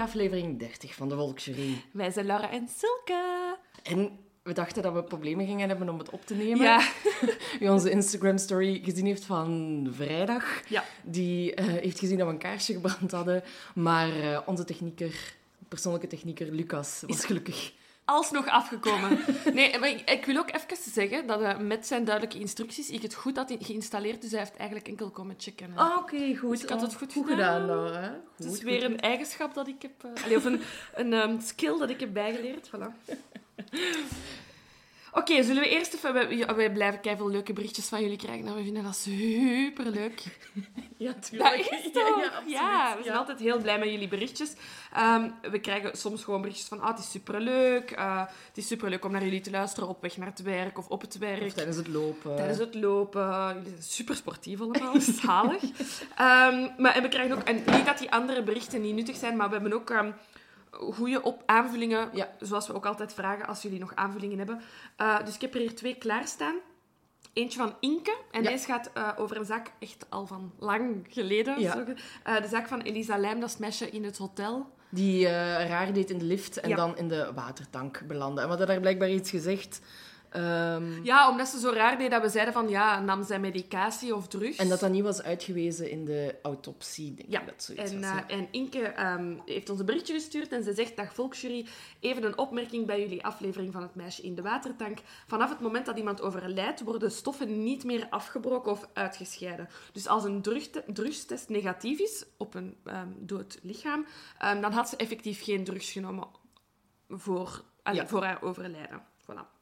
bij aflevering 30 van de Volksjury. Wij zijn Laura en Silke. En we dachten dat we problemen gingen hebben om het op te nemen. Ja. Wie onze Instagram-story gezien heeft van vrijdag, Ja. die eh, heeft gezien dat we een kaarsje gebrand hadden. Maar eh, onze technieker, persoonlijke technieker Lucas, was gelukkig. Alsnog afgekomen. Nee, maar ik, ik wil ook even zeggen dat eh, met zijn duidelijke instructies ik het goed had geïnstalleerd. Dus hij heeft eigenlijk enkel komen checken. Ah, oké, goed. Dus ik had het Oh, goed goed gedaan. Laura. het is Goed, weer goed, een eigenschap dat ik heb... eh, allee, of een, een ehm, skill dat ik heb bijgeleerd. Voilà. Oké, zullen we eerst even... Wij, ja, wij blijven keiveel leuke berichtjes van jullie krijgen. Nou, we vinden dat superleuk. Ja, Dat tuurlijk. is toch? Ja, Ja, we zijn altijd heel blij met jullie berichtjes. Ehm, we krijgen soms gewoon berichtjes van, ah, het is superleuk. eh het is superleuk om naar jullie te luisteren op weg naar het werk of op het werk. Of tijdens het lopen. Tijdens het lopen. Jullie zijn super sportief allemaal. Zalig. Ehm, maar, en we krijgen ook... En niet dat die andere berichten niet nuttig zijn, maar we hebben ook... ehm goede op aanvullingen, Ja. zoals we ook altijd vragen als jullie nog aanvullingen hebben. Eh, dus ik heb er hier twee klaarstaan. Eentje van Inke. En Ja. deze gaat eh, over een zaak echt al van lang geleden. Ja. eh, de zaak van Elisa Lijm, dat is meisje in het hotel. Die raar deed in de lift en dan in de watertank belandde. En we hadden daar blijkbaar iets gezegd. Ehm, Ja, omdat ze zo raar deed dat we zeiden van, ja, nam zij medicatie of drugs? En dat dat niet was uitgewezen in de autopsie, denk Ja, ik dat zoiets en, was. eh, ja. en Inke ehm, heeft ons een berichtje gestuurd en ze zegt, dag Volksjury, even een opmerking bij jullie aflevering van Het Meisje in de Watertank. Vanaf het moment dat iemand overlijdt, worden stoffen niet meer afgebroken of uitgescheiden. Dus als een drugstest negatief is op een ehm, dood lichaam, dan had ze effectief geen drugs genomen voor, allee, Ja. voor haar overlijden. Voilà.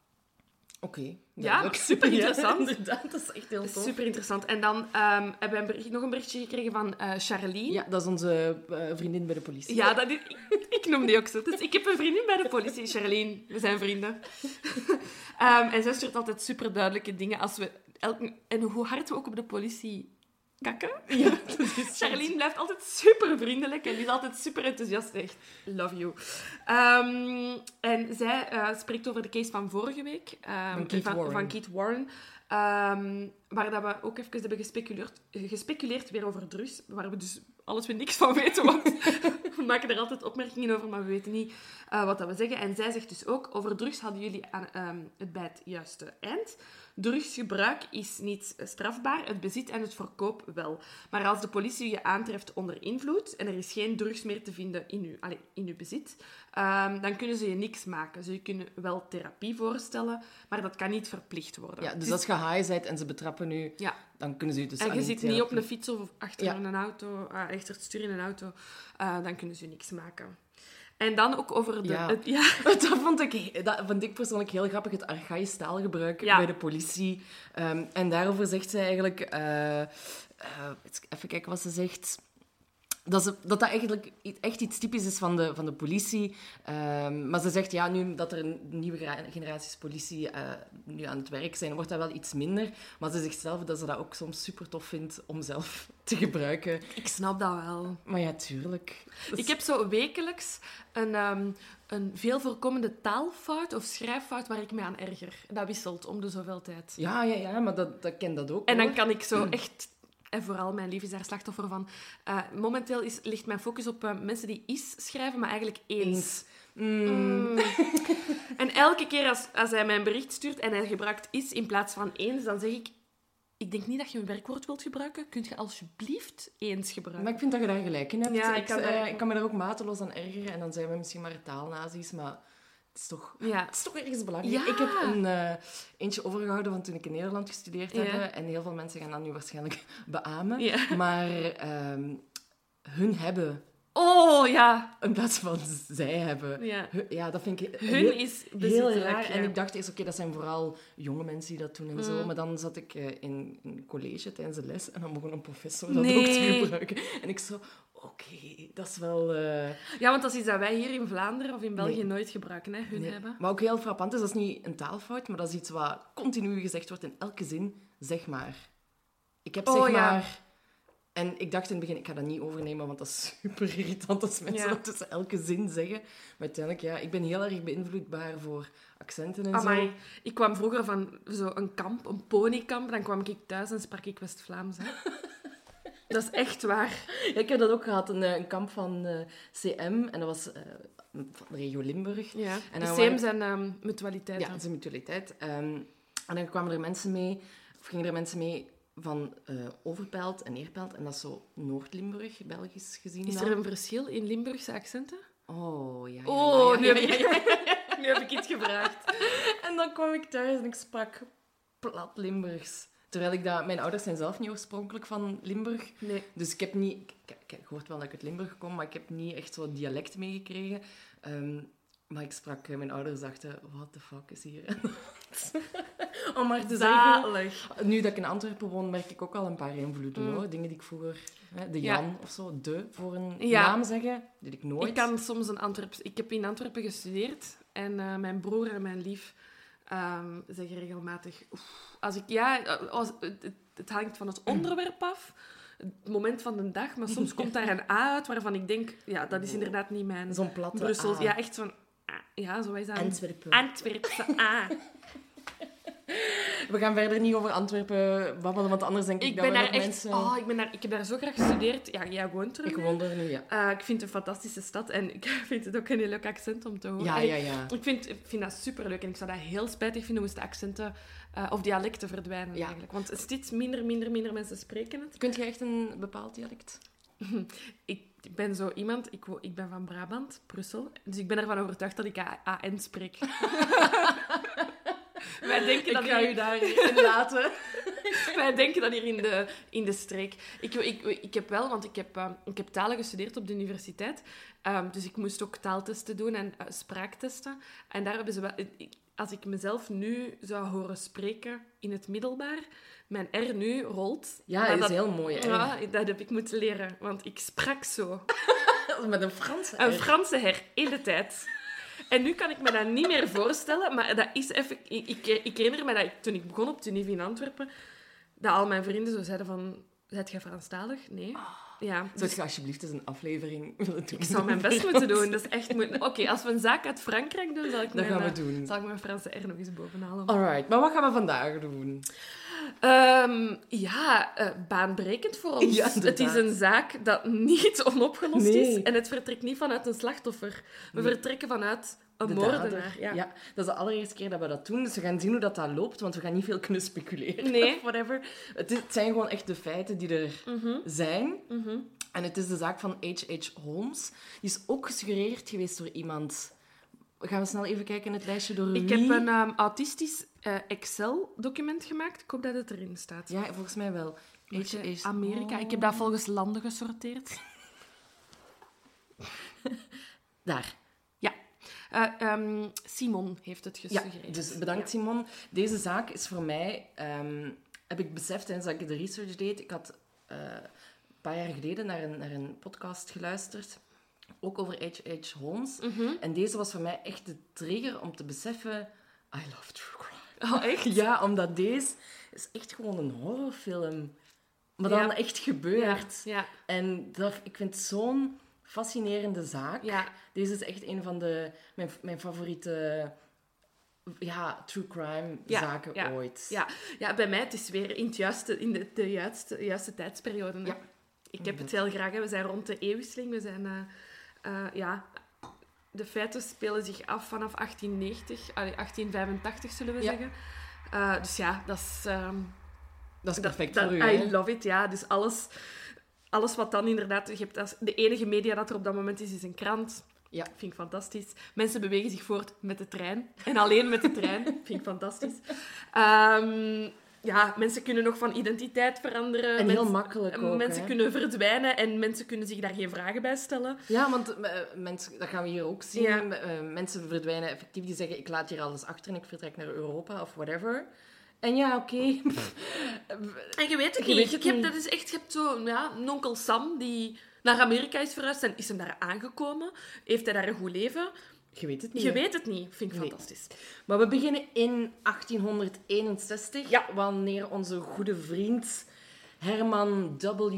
Oké. Ja, duidelijk. super interessant. Ja, inderdaad, dat is echt heel tof. Super interessant. En dan ehm, hebben we een bericht- nog een berichtje gekregen van Charlene. Ja, dat is onze eh, vriendin bij de politie. Ja, dat is, ik, ik noem die ook zo. Dus ik heb een vriendin bij de politie, Charlene. We zijn vrienden. Ehm, en zij stuurt altijd super duidelijke dingen als we... Elk, en hoe hard we ook op de politie kakken. Ja, Charlene blijft altijd super vriendelijk en die is altijd super enthousiast. Echt, love you. Ehm, en zij eh, spreekt over de case van vorige week. ehm, Van Keith Warren. Van Keith Warren. Ehm, waar dat we ook even hebben gespeculeerd, gespeculeerd weer over drugs. Waar we dus alles weer niks van weten. Want we maken er altijd opmerkingen over, maar we weten niet eh, wat dat we zeggen. En zij zegt dus ook, over drugs hadden jullie aan, het bij het juiste eind. Drugsgebruik is niet strafbaar, het bezit en het verkoop wel. Maar als de politie je aantreft onder invloed en er is geen drugs meer te vinden in je, allee, in uw bezit, ehm, dan kunnen ze je niks maken. Ze kunnen wel therapie voorstellen, maar dat kan niet verplicht worden. Ja, dus als je high bent en ze betrappen u, ja. dan kunnen ze u dus en je zit niet op een fiets of achter Ja. een auto, eh, achter het stuur in een auto, eh, dan kunnen ze je niks maken. En dan ook over de... Ja. het- ja. Dat vond, ik, dat vond ik persoonlijk heel grappig, het archaïsch taalgebruik Ja. bij de politie. Ehm, en daarover zegt zij eigenlijk... eh, eh, even kijken wat ze zegt. Dat, ze, dat dat eigenlijk echt iets typisch is van de, van de politie. Ehm, maar ze zegt, ja, nu dat er een nieuwe generaties politie eh, nu aan het werk zijn, wordt dat wel iets minder. Maar ze zegt zelf dat ze dat ook soms super tof vindt om zelf te gebruiken. Ik snap dat wel. Maar ja, tuurlijk. Is- Ik heb zo wekelijks een, ehm, een veel voorkomende taalfout of schrijffout waar ik me aan erger. Dat wisselt om de zoveel tijd. Ja, ja, ja, maar dat, dat ken dat ook. En dan hoor. kan ik zo echt En vooral mijn lief is daar slachtoffer van. Eh, momenteel is, ligt mijn focus op eh, mensen die is schrijven, maar eigenlijk eens. Mm. Mm. en elke keer als, als hij mij een bericht stuurt en hij gebruikt is in plaats van eens, dan zeg ik... Ik denk niet dat je een werkwoord wilt gebruiken. Kunt je alsjeblieft eens gebruiken? Maar ik vind dat je daar gelijk in hebt. Ja, ik ik, kan daar- ik kan me daar ook mateloos aan ergeren. En dan zijn we misschien maar taalnazi's, maar is toch... Ja. Het is toch ergens belangrijk. Ja. Ik heb een eh, eentje overgehouden van toen ik in Nederland gestudeerd Ja. heb. En heel veel mensen gaan dat nu waarschijnlijk beamen. Maar ehm, hun hebben Oh, ja. in plaats van zij hebben. Ja. Dat vind ik Hun heel, is heel raar. En ik dacht eerst, oké, dat zijn vooral jonge mensen die dat doen en zo. Mm. Maar dan zat ik eh, in een college tijdens de les en dan begon een professor dat Nee. ook te gebruiken. En ik zo, oké, dat is wel... eh, Ja, want dat is iets dat wij hier in Vlaanderen of in België Nee. nooit gebruiken, hè, hun Nee. hebben. Maar ook heel frappant is, dat is niet een taalfout, maar dat is iets wat continu gezegd wordt in elke zin. Zeg maar. Ik heb Oh, zeg ja. maar... En ik dacht in het begin, ik ga dat niet overnemen, want dat is super irritant als mensen Ja. dat tussen elke zin zeggen. Maar uiteindelijk, ja, ik ben heel erg beïnvloedbaar voor accenten en Amai, zo. ik kwam vroeger van zo'n kamp, een ponykamp. Dan kwam ik thuis en sprak ik West-Vlaams. Dat is echt waar. Ja, ik heb dat ook gehad, een, eh, een kamp van eh, CM, en dat was eh, van de regio Limburg. Ja. En dan CM waren- zijn ehm mutualiteiten. Ja, een mutualiteit. Ehm, en dan kwamen er mensen mee, of gingen er mensen mee van eh Overpelt en Neerpelt. En dat is zo Noord-Limburg, Belgisch gezien. Is dan. er een verschil in Limburgse accenten? Oh, ja. ja, Oh, ja. nu heb ik iets gevraagd. En dan kwam ik thuis en ik sprak plat Limburgs. Terwijl ik dat... Mijn ouders zijn zelf niet oorspronkelijk van Limburg. Nee. Dus ik heb niet... Ik, ik, hoort wel dat ik uit Limburg kom, maar ik heb niet echt zo'n dialect meegekregen. Ehm, maar ik sprak... eh, Mijn ouders dachten, what the fuck is hier? Om maar te zeggen... Nu dat ik in Antwerpen woon, merk ik ook al een paar invloeden. Mm. Hoor. Dingen die ik vroeger... Hè, de Ja. Jan of zo, de, voor een Ja. naam zeggen. Die ik nooit... Ik kan soms een Antwerps... Ik heb in Antwerpen gestudeerd en eh, mijn broer en mijn lief ehm, zeggen regelmatig... "Oef." Als ik... Ja, als, het, het- hangt van het onderwerp af, het moment van de dag, maar soms komt daar een A uit waarvan ik denk, ja, dat is inderdaad niet mijn Zo'n platte Brussels. A. Ja, echt zo'n... Ja, zo is dat. Antwerpen. Antwerpse A. We gaan verder niet over Antwerpen babbelen, want anders denk ik, Ik dat ben we daar echt... mensen... Oh, ik, ben daar, ik heb daar zo graag gestudeerd. Ja, jij woont er Ik nu. woon er nu, ja. Eh, ik vind het een fantastische stad en ik vind het ook een heel leuk accent om te horen. Ja, ja, ik- ja. Ik vind, ik vind dat superleuk en ik zou dat heel spijtig vinden moesten accenten eh, of dialecten verdwijnen Ja. eigenlijk. Want steeds minder, minder, minder mensen spreken het. Kunt je echt een bepaald dialect? Ik ben zo iemand, ik, ik ben van Brabant, Brussel, dus ik ben ervan overtuigd dat ik AN spreek. Wij denken dat hier, daarin laten. wij denken dat hier in de, in de streek. Ik, ik, ik heb wel, want ik heb, eh, ik heb talen gestudeerd op de universiteit. Ehm, dus ik moest ook taaltesten doen en eh, spraaktesten. En daar hebben ze wel... ik- Als ik mezelf nu zou horen spreken in het middelbaar, mijn R nu rolt. Ja, dat is dat, heel mooi. hè. Ja, dat heb ik moeten leren, want ik sprak zo. Met een Franse Een. Franse her, in de tijd. En nu kan ik me dat niet meer voorstellen, maar dat is even... Ik, ik, ik herinner me dat ik, toen ik begon op Tuniv in Antwerpen, dat al mijn vrienden zo zeiden van... Zijt jij Franstalig? Nee. Ja. Zou Dus je alsjeblieft eens een aflevering willen doen? ik zou mijn best moeten doen. Dat is echt... moet- Oké, als we een zaak uit Frankrijk doen, zal ik, Dat mijn, gaan we eh, doen. zal ik mijn Franse R nog eens bovenhalen. Alright, maar wat gaan we vandaag doen? Ehm, ja, eh, baanbrekend voor ons. Ja, het is een zaak dat niet onopgelost Nee. is. En het vertrekt niet vanuit een slachtoffer. We Nee. vertrekken vanuit een De moordenaar. Ja. Ja. dat is de allereerste keer dat we dat doen. Dus we gaan zien hoe dat, dat loopt, want we gaan niet veel kunnen speculeren. Nee. of whatever. Het, is- het zijn gewoon echt de feiten die er Mhm, zijn. mhm. En het is de zaak van H.H. Holmes. Die is ook gesuggereerd geweest door iemand. Gaan we snel even kijken in het lijstje door Ik wie? heb een ehm, autistisch eh, Excel-document gemaakt. Ik hoop dat het erin staat. Ja, volgens mij wel. H.H. Amerika. Ik heb dat volgens landen gesorteerd. Daar. Eh, ehm, Simon heeft het Ja, gesuggereerd. dus bedankt Simon. Deze zaak is voor mij, ehm, heb ik beseft tijdens dat ik de research deed. Ik had eh, een paar jaar geleden naar een, naar een podcast geluisterd, ook over H.H. Holmes. Mhm. En deze was voor mij echt de trigger om te beseffen, I love true crime. Oh, echt? Ja, omdat deze is echt gewoon een horrorfilm. Maar dan Ja. echt gebeurt. Ja, En dat, ik vind zo'n fascinerende zaak. ja. Deze is echt een van de, mijn, mijn favoriete ja, true crime Ja, zaken ja, ooit. Ja. ja, bij mij het is weer in, het juiste, in de, de juiste, juiste tijdsperiode. Ja. Ik heb het heel graag. Hè. We zijn rond de eeuwwisseling. We zijn... eh, eh, ja, de feiten spelen zich af vanaf 1890. Allee, 1885 zullen we zeggen. Eh, dus ja, dat is... ehm, Dat is perfect dat- voor u, I hè? love it, ja. Dus alles, alles wat dan inderdaad... Je hebt als, de enige media dat er op dat moment is, is een krant. Ja. Vind ik fantastisch. Mensen bewegen zich voort met de trein. En alleen met de trein. Vind ik fantastisch. Ehm, ja, mensen kunnen nog van identiteit veranderen. En heel makkelijk ook, Mensen hè? kunnen verdwijnen en mensen kunnen zich daar geen vragen bij stellen. Ja, want eh, mensen, dat gaan we hier ook zien. Ja. Eh, mensen verdwijnen effectief, die zeggen ik laat hier alles achter en ik vertrek naar Europa of whatever. En ja, oké. En je weet het Je niet. weet het je, hebt, niet. dat is echt, je hebt zo ja, onkel Sam die naar Amerika is verhuisd en is hem daar aangekomen. Heeft hij daar een goed leven? Je weet het niet. Je hè. weet het niet. Vind ik Nee. fantastisch. Maar we beginnen in 1861, Ja. wanneer onze goede vriend Herman W.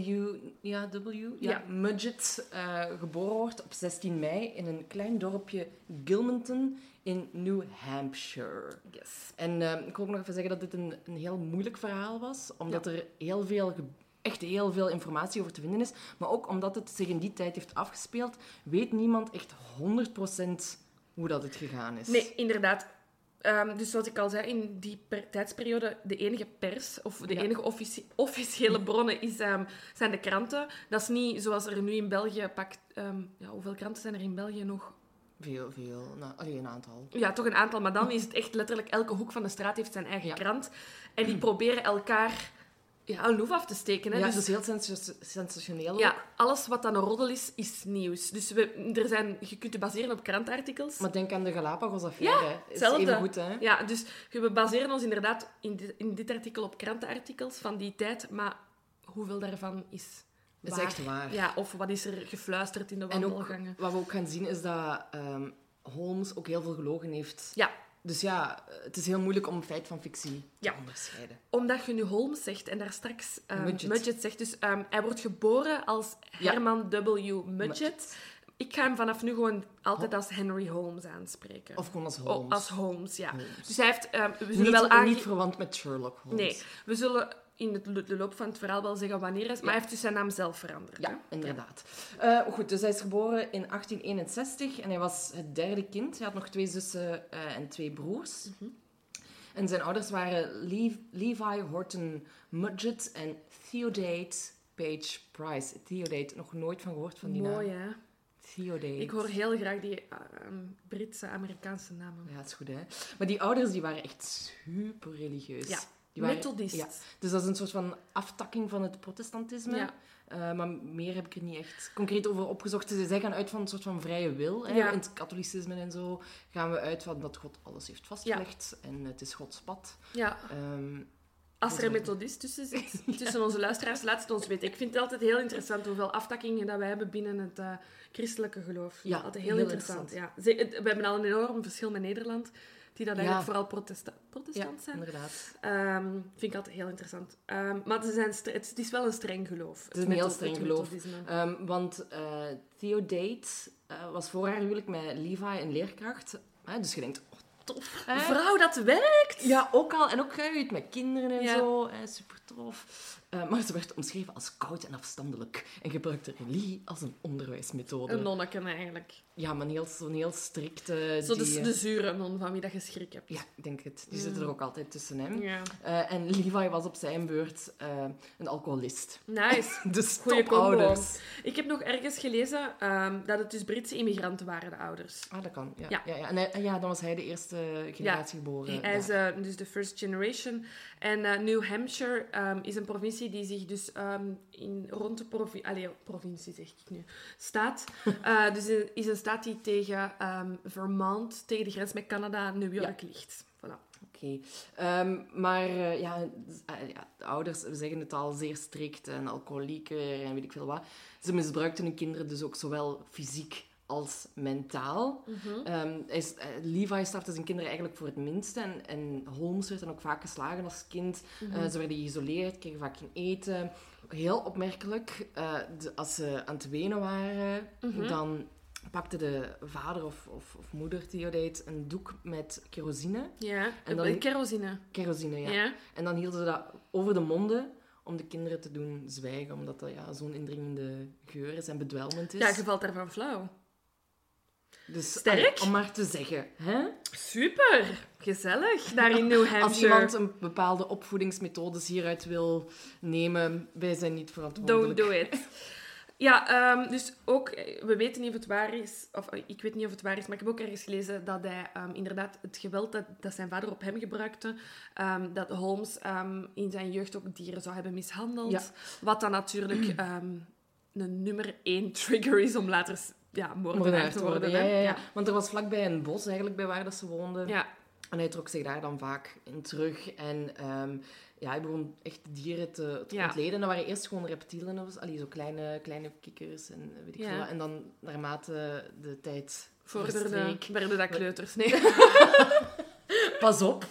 Ja, W. Ja, Ja. Mudgett eh, geboren wordt op 16 mei in een klein dorpje Gilmanton in New Hampshire. Yes. En eh, ik wil ook nog even zeggen dat dit een, een heel moeilijk verhaal was, omdat er heel veel, echt heel veel informatie over te vinden is. Maar ook omdat het zich in die tijd heeft afgespeeld, weet niemand echt 100% hoe dat het gegaan is. Nee, inderdaad. Ehm, dus zoals ik al zei, in die per- tijdsperiode, de enige pers, of de Ja. enige offici- officiële bronnen, is, ehm, zijn de kranten. Dat is niet zoals er nu in België pakt... ehm, ja, hoeveel kranten zijn er in België nog? Veel, veel. Nou, alleen een aantal. Ja, toch een aantal. Maar dan is het echt letterlijk... Elke hoek van de straat heeft zijn eigen Ja. krant. En die proberen elkaar ja, een loef af te steken. Hè? Ja, dus, dat is heel sens- sensationeel ja, ook. alles wat dan een roddel is, is nieuws. Dus we, er zijn, je kunt je baseren op krantartikels. Maar denk aan de Galapagos-affaire. Ja, hè. Is hetzelfde. even goed, hè? Ja, dus we baseren ons inderdaad in dit, in dit artikel op krantenartikels van die tijd, maar hoeveel daarvan is Is waar? echt waar. Ja, of wat is er gefluisterd in de En ook, wandelgangen? wat we ook gaan zien, is dat ehm, Holmes ook heel veel gelogen heeft. Ja, Dus ja, het is heel moeilijk om feit van fictie Ja. te onderscheiden. omdat je nu Holmes zegt en daar straks um, Mudgett. Mudgett. zegt. Dus ehm, hij wordt geboren als Ja. Herman W. Mudgett. Ik ga hem vanaf nu gewoon altijd als Henry Holmes aanspreken. Of gewoon als Oh, Holmes. als Holmes, ja. Holmes. Dus hij heeft... ehm, we zullen niet, wel aange- niet verwant met Sherlock Holmes. Nee, we zullen in het de loop van het verhaal wel zeggen wanneer is, maar hij heeft dus zijn naam zelf veranderd. hè? Ja, inderdaad. Eh, goed, dus hij is geboren in 1861 en hij was het derde kind. Hij had nog twee zussen eh, en twee broers. Mhm. En zijn ouders waren Lev- Levi Horton Mudgett en Theodate Page Price. Theodate, nog nooit van gehoord van die Mooi, naam. hè? Theodate. Ik hoor heel graag die ehm, Britse, Amerikaanse namen. Ja, dat is goed, hè. Maar die ouders die waren echt super religieus. Ja, waren- Methodist. Ja, dus dat is een soort van aftakking van het protestantisme. Ja. Eh, maar meer heb ik er niet echt concreet over opgezocht. Ze zij gaan uit van een soort van vrije wil. Hè. Ja. In het katholicisme en zo gaan we uit van dat God alles heeft vastgelegd. En het is Gods pad. Ja, Ehm, als er een methodist tussen zit, tussen onze luisteraars, laat het ons weten. Ik vind het altijd heel interessant hoeveel aftakkingen dat wij hebben binnen het eh, christelijke geloof. Ja, altijd heel, heel interessant. Ja. Ze- het- we hebben al een enorm verschil met Nederland, die dat eigenlijk vooral protesta protestant zijn. inderdaad. Ehm, vind ik altijd heel interessant. Ehm, maar ze zijn het, het is wel een streng geloof. Het is een heel streng het geloof. Ehm, want eh, Theodate eh, was voor haar huwelijk met Levi een leerkracht. Dus je denkt, oh, tof. Vrouw dat werkt! Ja, ook al. En ook uit met kinderen en Ja. zo. Super Eh, maar ze werd omschreven als koud en afstandelijk. En gebruikte religie als een onderwijsmethode. Een nonneken eigenlijk. Ja, maar een heel, zo'n heel strikte... Zo die, de, de zure non van wie dat je schrik hebt. Ja, ik denk het. Die zitten er ook altijd tussen hem. Ja. Eh, en Levi was op zijn beurt eh, een alcoholist. Nice. Dus topouders. combo. Ik heb nog ergens gelezen ehm, dat het dus Britse immigranten waren, de ouders. Ah, dat kan. Ja, Ja. ja. ja, En, hij- en ja, dan was hij de eerste generatie geboren. Hij is dus de first generation. En New Hampshire ehm, is een provincie die zich dus ehm, in, rond de provincie... Allee, provincie zeg ik nu. Staat. Eh, dus is een staat die tegen ehm, Vermont, tegen de grens met Canada, New York ligt. Voilà. Oké. Maar eh, ja, eh, ja, de ouders zeggen het al zeer strikt en alcoholieker en weet ik veel wat. Ze misbruikten hun kinderen dus ook zowel fysiek als mentaal. Ehm, hij is, eh, Levi strafte zijn kinderen eigenlijk voor het minste. En, en Holmes werd dan ook vaak geslagen als kind. Eh, ze werden geïsoleerd, kregen vaak geen eten. Heel opmerkelijk, eh, de- als ze aan het wenen waren, dan pakte de vader of, of, of moeder Theodate een doek met kerosine. Ja, En dan- kerosine. Kerosine, ja. Ja. En dan hielden ze dat over de monden om de kinderen te doen zwijgen, omdat dat ja, zo'n indringende geur is en bedwelmend is. Ja, je valt daarvan flauw. Dus, Sterk. om maar te zeggen. Hè? Super! Gezellig, daar in New Hampshire. Als iemand een bepaalde opvoedingsmethodes hieruit wil nemen, wij zijn niet verantwoordelijk. Don't do it. Ja, ehm, dus ook, eh, we weten niet of het waar is, of eh, ik weet niet of het waar is, maar ik heb ook ergens gelezen dat hij ehm, inderdaad het geweld dat, dat zijn vader op hem gebruikte, ehm, dat Holmes in zijn jeugd ook dieren zou hebben mishandeld. Ja. Wat dan natuurlijk een nummer één trigger is om later ja, moordenaar te worden. Ja, hè. ja, ja. Want er was vlakbij een bos eigenlijk bij waar dat ze woonden. Ja. En hij trok zich daar dan vaak in terug. En ehm, ja, hij begon echt dieren te, te Ja. ontleden. Dat waren eerst gewoon reptielen. Of, zo. allee, zo kleine, kleine kikkers en weet ik veel wat. En dan naarmate de tijd Vorderde, werden dat kleuters. Nee. Pas op.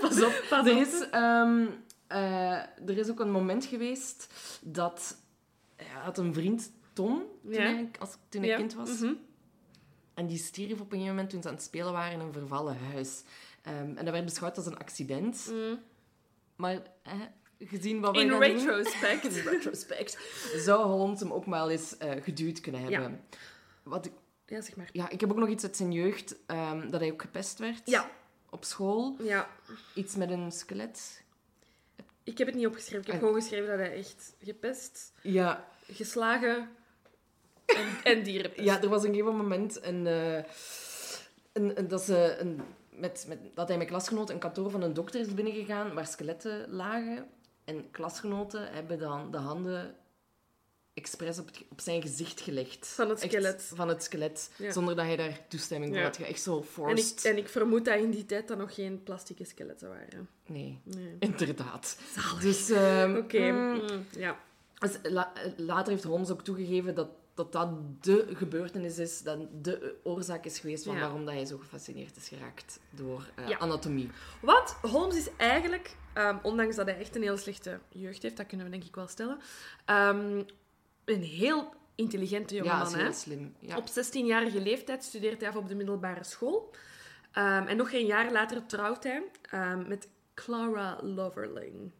Pas op. Pas er, op. Is, ehm, eh, er is ook een moment geweest dat... Hij had een vriend, Tom, toen, Ja. hij, als, toen Ja. kind was. Mhm. En die stierf op een gegeven moment toen ze aan het spelen waren in een vervallen huis. Ehm, en dat werd beschouwd als een accident. Mm. Maar eh, gezien wat we In retrospect. in retrospect, zou Holmes hem ook wel eens eh, geduwd kunnen hebben. Wat ik, Ja, zeg maar. ja, ik heb ook nog iets uit zijn jeugd, ehm, dat hij ook gepest werd Ja. op school. Ja. Iets met een skelet. Ik heb het niet opgeschreven. Ik heb En- gewoon geschreven dat hij echt gepest, Ja, geslagen en, en dierenpest. ja er was een gegeven moment een, eh, een, een- dat, ze een, met, met, dat hij met klasgenoten een kantoor van een dokter is binnengegaan waar skeletten lagen. En klasgenoten hebben dan de handen expres op, het- op zijn gezicht gelegd. Van het Echt skelet. van het skelet. Ja. Zonder dat hij daar toestemming voor had. ge- Echt zo En ik, forced. en ik vermoed dat in die tijd dan nog geen plastieke skeletten waren. Nee, Nee. inderdaad. Dus, ehm, Oké. mm, mm, ja. dus la- later heeft Holmes ook toegegeven dat, dat dat de gebeurtenis is, dat de oorzaak is geweest van Ja. waarom dat hij zo gefascineerd is geraakt door eh, Ja. anatomie. Want Holmes is eigenlijk, ehm, ondanks dat hij echt een heel slechte jeugd heeft, dat kunnen we denk ik wel stellen, ehm, een heel intelligente ja, jongeman. hè? heel slim. Ja. Op 16-jarige leeftijd studeert hij af op de middelbare school. Ehm, en nog geen jaar later trouwt hij met Clara Loverling.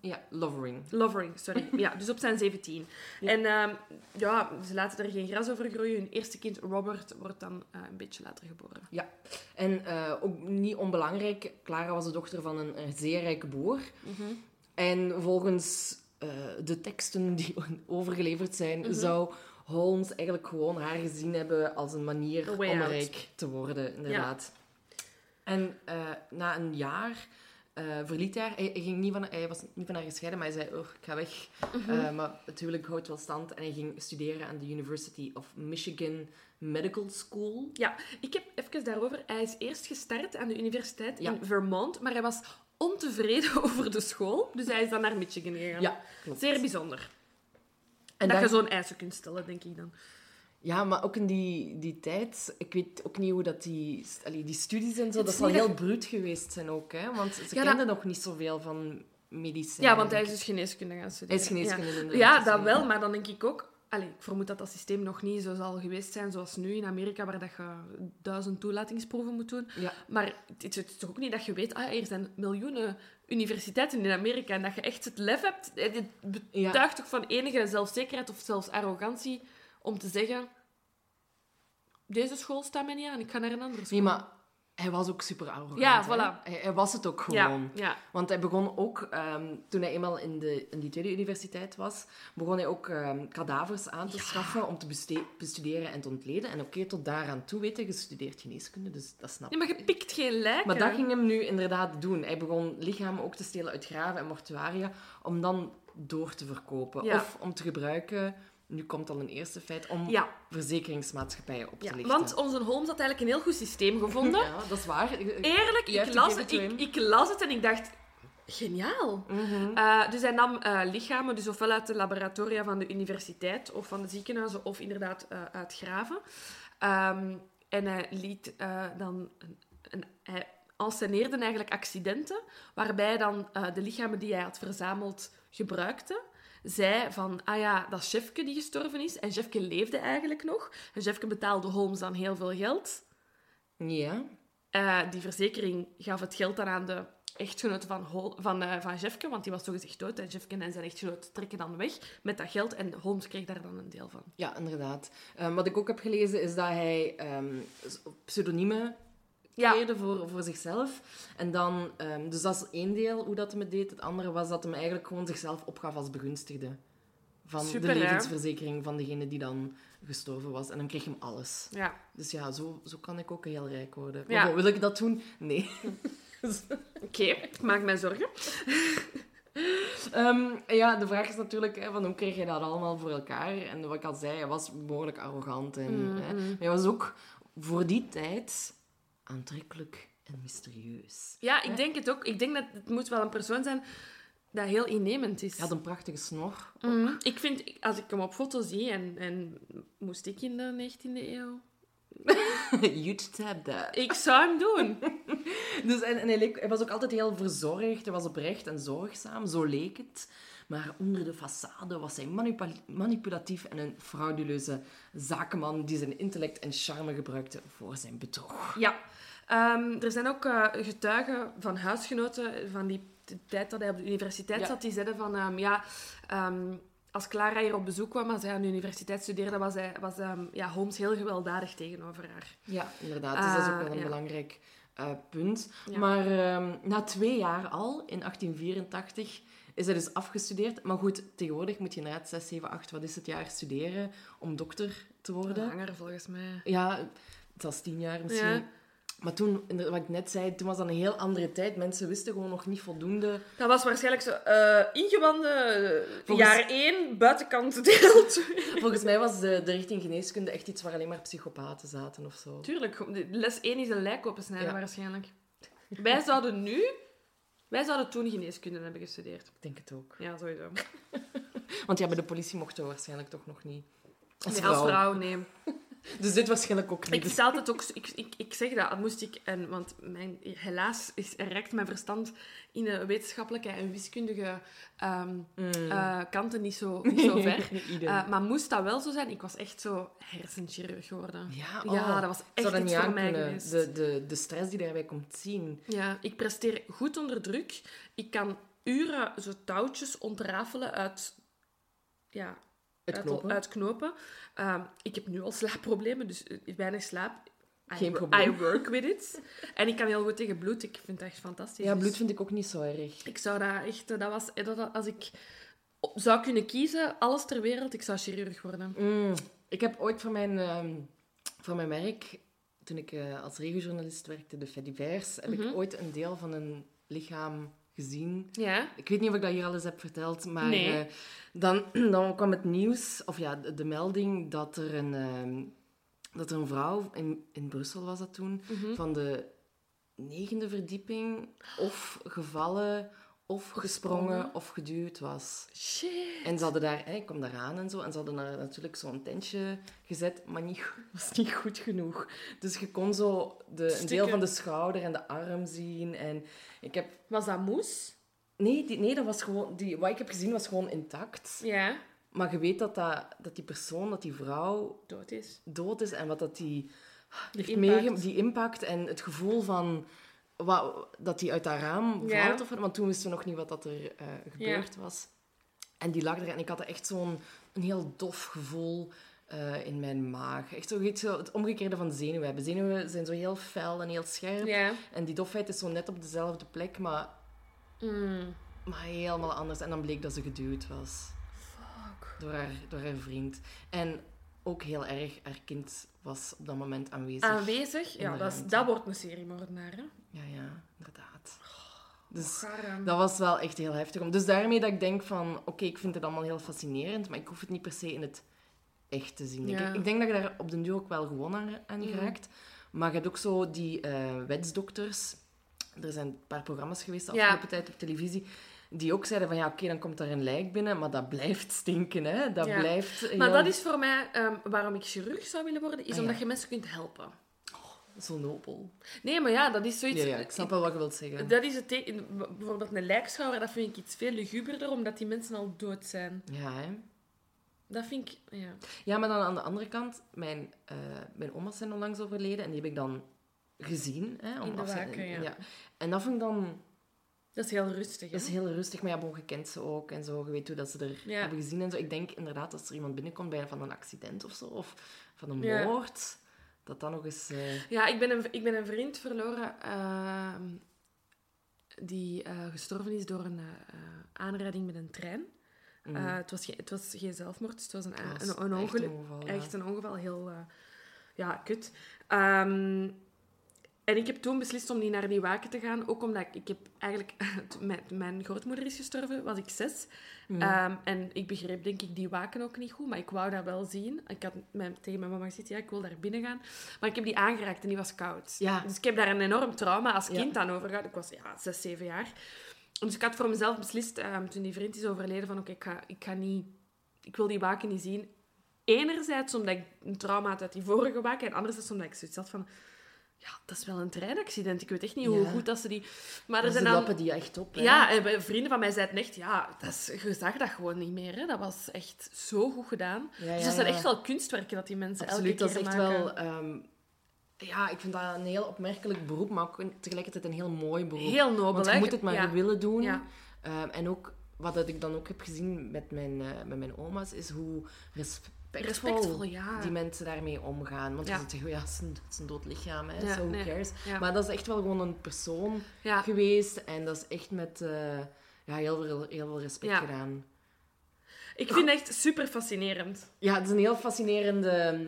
Ja, Lovering. Lovering, sorry. Ja, dus op zijn 17. En ehm, ja, ze laten er geen gras over groeien. Hun eerste kind, Robert, wordt dan eh, een beetje later geboren. Ja. En eh, ook niet onbelangrijk, Clara was de dochter van een, een zeer rijke boer. Mhm. En volgens eh, de teksten die overgeleverd zijn, Mhm. zou Holmes eigenlijk gewoon haar gezien hebben als een manier om rijk te worden, inderdaad. En na een jaar eh, verliet hij haar. Hij, hij ging niet van, hij was niet van haar gescheiden, maar hij zei, oh, ik ga weg. Mhm. Eh, maar het huwelijk houdt wel stand. En hij ging studeren aan de University of Michigan Medical School. Ja, ik heb even daarover. Hij is eerst gestart aan de universiteit Ja. in Vermont, maar hij was ontevreden over de school. Dus hij is dan naar Michigan gegaan. Ja, klopt. Zeer bijzonder. En dat daar- je zo'n eisen kunt stellen, denk ik dan. Ja, maar ook in die, die tijd, ik weet ook niet hoe dat die, allee, die studies en zo, dat zal heel dat- bruut geweest zijn ook, hè? Want ze Ja, kenden nog niet zoveel van medicijn. Ja, want hij is dus geneeskunde gaan studeren. Hij is geneeskunde Ja, ja gaan dat wel, maar dan denk ik ook... Allee, ik vermoed dat dat systeem nog niet zo zal geweest zijn zoals nu in Amerika, waar dat je duizend toelatingsproeven moet doen. Ja. Maar het is toch ook niet dat je weet, ah, er zijn miljoenen universiteiten in Amerika en dat je echt het lef hebt. Dit betuigt toch van enige zelfzekerheid of zelfs arrogantie om te zeggen... Deze school staat mij niet aan, ik ga naar een andere school. Nee, maar hij was ook super arrogant. Ja, voilà. Hij, hij was het ook ja, gewoon. ja. Want hij begon ook, ehm, toen hij eenmaal in, de, in die tweede universiteit was, begon hij ook ehm, kadavers aan te schaffen om te bestuderen en te ontleden. En oké, tot daaraan toe, weet je, gestudeerd geneeskunde, dus dat snap Nee, maar je pikt geen lijken. Maar dat ging hem nu inderdaad doen. Hij begon lichamen ook te stelen uit graven en mortuaria, om dan door te verkopen. Ja. Of om te gebruiken, nu komt al een eerste feit, om Ja. verzekeringsmaatschappijen op te Ja, lichten. want onze Holmes had eigenlijk een heel goed systeem gevonden. Ja, dat is waar. Eerlijk, ik las, ik, ik las het en ik dacht... Geniaal. Mhm. Eh, dus hij nam eh, lichamen, dus ofwel uit de laboratoria van de universiteit of van de ziekenhuizen, of inderdaad eh, uit graven. Ehm, en hij liet dan... Een, een, hij ensceneerde eigenlijk accidenten, waarbij dan de lichamen die hij had verzameld gebruikte. Zei van, ah ja, dat chefke die gestorven is. En chefke leefde eigenlijk nog. En chefke betaalde Holmes dan heel veel geld. Ja. Eh, die verzekering gaf het geld dan aan de echtgenote van, Hol van, eh, van Jeffke, want die was zogezegd dood. En Jeffke en zijn echtgenoot trekken dan weg met dat geld. En Holmes kreeg daar dan een deel van. Ja, inderdaad. Ehm, wat ik ook heb gelezen is dat hij ehm pseudoniemen Ja. voor, voor zichzelf. En dan, ehm, dus dat is één deel hoe dat hem het deed. Het andere was dat hem eigenlijk gewoon zichzelf opgaf als begunstigde. Van Super, de hè? levensverzekering van degene die dan gestorven was. En dan kreeg hem alles. Ja. Dus ja, zo, zo kan ik ook heel rijk worden. Ja. Maar bon, wil ik dat doen? Nee. Oké, ik maak mij zorgen. Ehm, ja, de vraag is natuurlijk, hè, van hoe kreeg je dat allemaal voor elkaar? En wat ik al zei, hij was behoorlijk arrogant. En, Mm, hè, maar hij was ook voor die tijd aantrekkelijk en mysterieus. Ja, ik denk het ook. Ik denk dat het moet wel een persoon zijn dat heel innemend is. Hij had een prachtige snor. Mhm. Ik vind, als ik hem op foto zie, en, en moest ik in de 19e eeuw... You'd tab that. Ik zou hem doen. Dus, en, en hij, leek- hij was ook altijd heel verzorgd. Hij was oprecht en zorgzaam, zo leek het. Maar onder de façade was hij manipulatief en een frauduleuze zakenman die zijn intellect en charme gebruikte voor zijn bedrog. Ja. Ehm, er zijn ook eh, getuigen van huisgenoten van die tijd dat hij op de universiteit Ja. zat, die zeiden van, ehm, ja, ehm, als Clara hier op bezoek kwam, als hij aan de universiteit studeerde, was, hij, was ja, Holmes heel gewelddadig tegenover haar. Ja, inderdaad. Dus dat is ook wel een ja. belangrijk eh, punt. Ja. Maar na twee jaar al, in 1884, is hij dus afgestudeerd. Maar goed, tegenwoordig moet je inderdaad 6, 7, 8, wat is het jaar studeren om dokter te worden. Langer, volgens mij. Ja, was tien jaar misschien. Maar toen, wat ik net zei, toen was dat een heel andere tijd. Mensen wisten gewoon nog niet voldoende. Dat was waarschijnlijk zo eh, ingewanden, eh, Volgens- jaar 1, buitenkant deel 2. Volgens mij was de, de richting geneeskunde echt iets waar alleen maar psychopaten zaten of zo. Tuurlijk, les 1 is een lijk opensnijden Ja. waarschijnlijk. Wij zouden nu, wij zouden toen geneeskunde hebben gestudeerd. Ik denk het ook. Ja, sowieso. Want ja, bij de politie mochten we waarschijnlijk toch nog niet. Als Nee, vrouw. als vrouw, nee. Dus dit waarschijnlijk ook niet. Ik vertel het ook, ik, ik, ik zeg dat, moest ik, en, want mijn, helaas is, reikt mijn verstand in de wetenschappelijke en wiskundige ehm, eh, kanten niet zo, niet zo ver. Eh, maar moest dat wel zo zijn, ik was echt zo hersenchirurg geworden. ja, ja, oh, dat was zou echt dat iets voor mij geweest. De, de, de stress die daarbij komt zien. Ja, ik presteer goed onder druk. Ik kan uren zo touwtjes ontrafelen uit... Ja, Het uit- knopen. Uit knopen. Ehm, ik heb nu al slaapproblemen, dus eh, weinig slaap. I, Geen wo- probleem. I work with it. En ik kan heel goed tegen bloed. Ik vind dat echt fantastisch. Ja, Dus bloed vind ik ook niet zo erg. Ik zou dat echt... eh, Dat was, eh, dat, als ik zou kunnen kiezen, alles ter wereld, ik zou chirurg worden. Mm. Ik heb ooit voor mijn, ehm, voor mijn werk, toen ik als regiojournalist werkte, de Fedivers, heb Mhm. ik ooit een deel van een lichaam gezien. Ja? Ik weet niet of ik dat hier al eens heb verteld, maar Nee. eh, dan, dan kwam het nieuws, of ja, de, de melding, dat er een, ehm, dat er een vrouw, in, in Brussel was dat toen, Mhm. van de negende verdieping of gevallen, of gesprongen, of geduwd was. Shit. En ze hadden daar, hè, ik kwam daar aan en zo, en ze hadden daar natuurlijk zo'n tentje gezet, maar niet, was niet goed genoeg. Dus je kon zo de, een deel van de schouder en de arm zien. En ik heb... Was dat moes? Nee, die, nee dat was gewoon, die, wat ik heb gezien was gewoon intact. Ja. Maar je weet dat, dat, dat die persoon, dat die vrouw Dood is. dood is en wat dat die impact. meegem- die impact en het gevoel van wat, dat die uit dat raam Ja. valt. Of, want toen wisten we nog niet wat dat er eh, gebeurd was. En die lag er en ik had echt zo'n een heel dof gevoel eh, in mijn maag. Echt zo, zo het omgekeerde van zenuwen hebben. Zenuwen zijn zo heel fel en heel scherp. Ja. En die dofheid is zo net op dezelfde plek, maar, Mm. maar helemaal anders. En dan bleek dat ze geduwd was. Door haar, door haar vriend. En ook heel erg, haar kind was op dat moment aanwezig. Aanwezig? Ja, dat, is, ruimte. dat wordt een seriemoordenaar, hè? Ja, ja, inderdaad. Dus Garam. dat was wel echt heel heftig. om- Dus daarmee dat ik denk van, oké, ik vind het allemaal heel fascinerend, maar ik hoef het niet per se in het echt te zien. Ja. Ik, ik denk dat je daar op den duur ook wel gewoon aan, aan geraakt. Maar je hebt ook zo die eh, wetsdokters. Er zijn een paar programma's geweest de Ja. afgelopen tijd op televisie. Die ook zeiden van ja, oké, dan komt daar een lijk binnen, maar dat blijft stinken, hè? Dat Ja. blijft. Maar dat is voor mij ehm, waarom ik chirurg zou willen worden, is Ah, omdat ja. je mensen kunt helpen. zo nobel. Nee, maar ja, dat is zoiets... Ja, ik snap wel wat je wilt zeggen. Dat is het teken. Bijvoorbeeld een lijkschouwer, dat vind ik iets veel luguberder, omdat die mensen al dood zijn. Ja, hè. Dat vind ik... Ja. Ja, maar dan aan de andere kant, mijn, eh mijn oma's zijn onlangs overleden en die heb ik dan gezien. Hè, om In de ja. En dat vind ik dan... Dat is heel rustig, hè? Dat is heel rustig, maar ja, bon, je kent ze ook en zo. Je weet hoe dat ze er Ja. hebben gezien en zo. Ik denk inderdaad, als er iemand binnenkomt bij van een accident of zo, of van een Ja. moord, dat dan nog eens... eh, Ja, ik ben een, ik ben een vriend verloren ehm, die eh, gestorven is door een eh, aanrijding met een trein. mm, het, was geen, het was geen zelfmoord, het was een, een, een, echt ongeluk. ongeval. Echt een ongeval, heel ja, kut. Ehm, en ik heb toen beslist om niet naar die waken te gaan. Ook omdat ik, ik heb eigenlijk... mijn, mijn grootmoeder is gestorven, was ik zes. Mm. Ehm, en ik begreep denk ik die waken ook niet goed. Maar ik wou dat wel zien. Ik had mijn, tegen mijn mama gezegd, ja, ik wil daar binnen gaan. Maar ik heb die aangeraakt en die was koud. Ja. Dus ik heb daar een enorm trauma als Ja. kind aan overgehad. Ik was ja, zes, zeven jaar. Dus ik had voor mezelf beslist, ehm, toen die vriend is overleden, van oké, ik, ga, ik ga niet... Ik wil die waken niet zien. Enerzijds omdat ik een trauma had uit die vorige waken. En anderzijds omdat ik zoiets had van... Ja, dat is wel een treinaccident. Ik weet echt niet Ja. hoe goed dat ze die... Maar er zijn dan... lappen die echt op, hè. Ja, en vrienden van mij zeiden echt, ja, dat is, je zag dat gewoon niet meer. Hè. Dat was echt zo goed gedaan. Ja, dus dat zijn echt wel kunstwerken dat die mensen Absoluut, elke dat is keer echt maken. wel... ehm, ja, ik vind dat een heel opmerkelijk beroep, maar ook tegelijkertijd een heel mooi beroep. Heel nobel, Want je moet het maar Ja. willen doen. Ja. Ehm, en ook, wat dat ik dan ook heb gezien met mijn, eh, met mijn oma's, is hoe respectvol, Respectvol, ja. die mensen daarmee omgaan. Want Ja. zegt, zeggen, ja, het is een, het is een dood lichaam, hè, Ja, so who nee. cares. Ja. Maar dat is echt wel gewoon een persoon geweest. En dat is echt met eh, ja, heel, veel, heel veel respect Ja. gedaan. Ik vind het echt super fascinerend. Ja, het is een heel fascinerende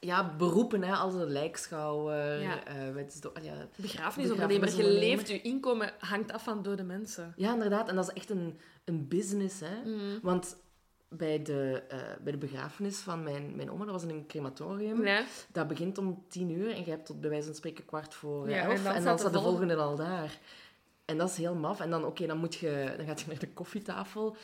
ja, beroepen, hè, als een lijkschouwer. Ja. eh, wat is de- ja, Begrafenisondernemer. Je leeft, je inkomen hangt af van dode mensen. Ja, inderdaad. En dat is echt een, een business. Hè? Mm. Want bij de, eh, bij de begrafenis van mijn, mijn oma, dat was in een crematorium. Ja. Dat begint om tien uur en je hebt tot bij wijze van spreken kwart voor Ja, elf. en En dan staat de volgende- al daar. En dat is heel maf. En dan, oké, dan, moet je, dan gaat je naar de koffietafel.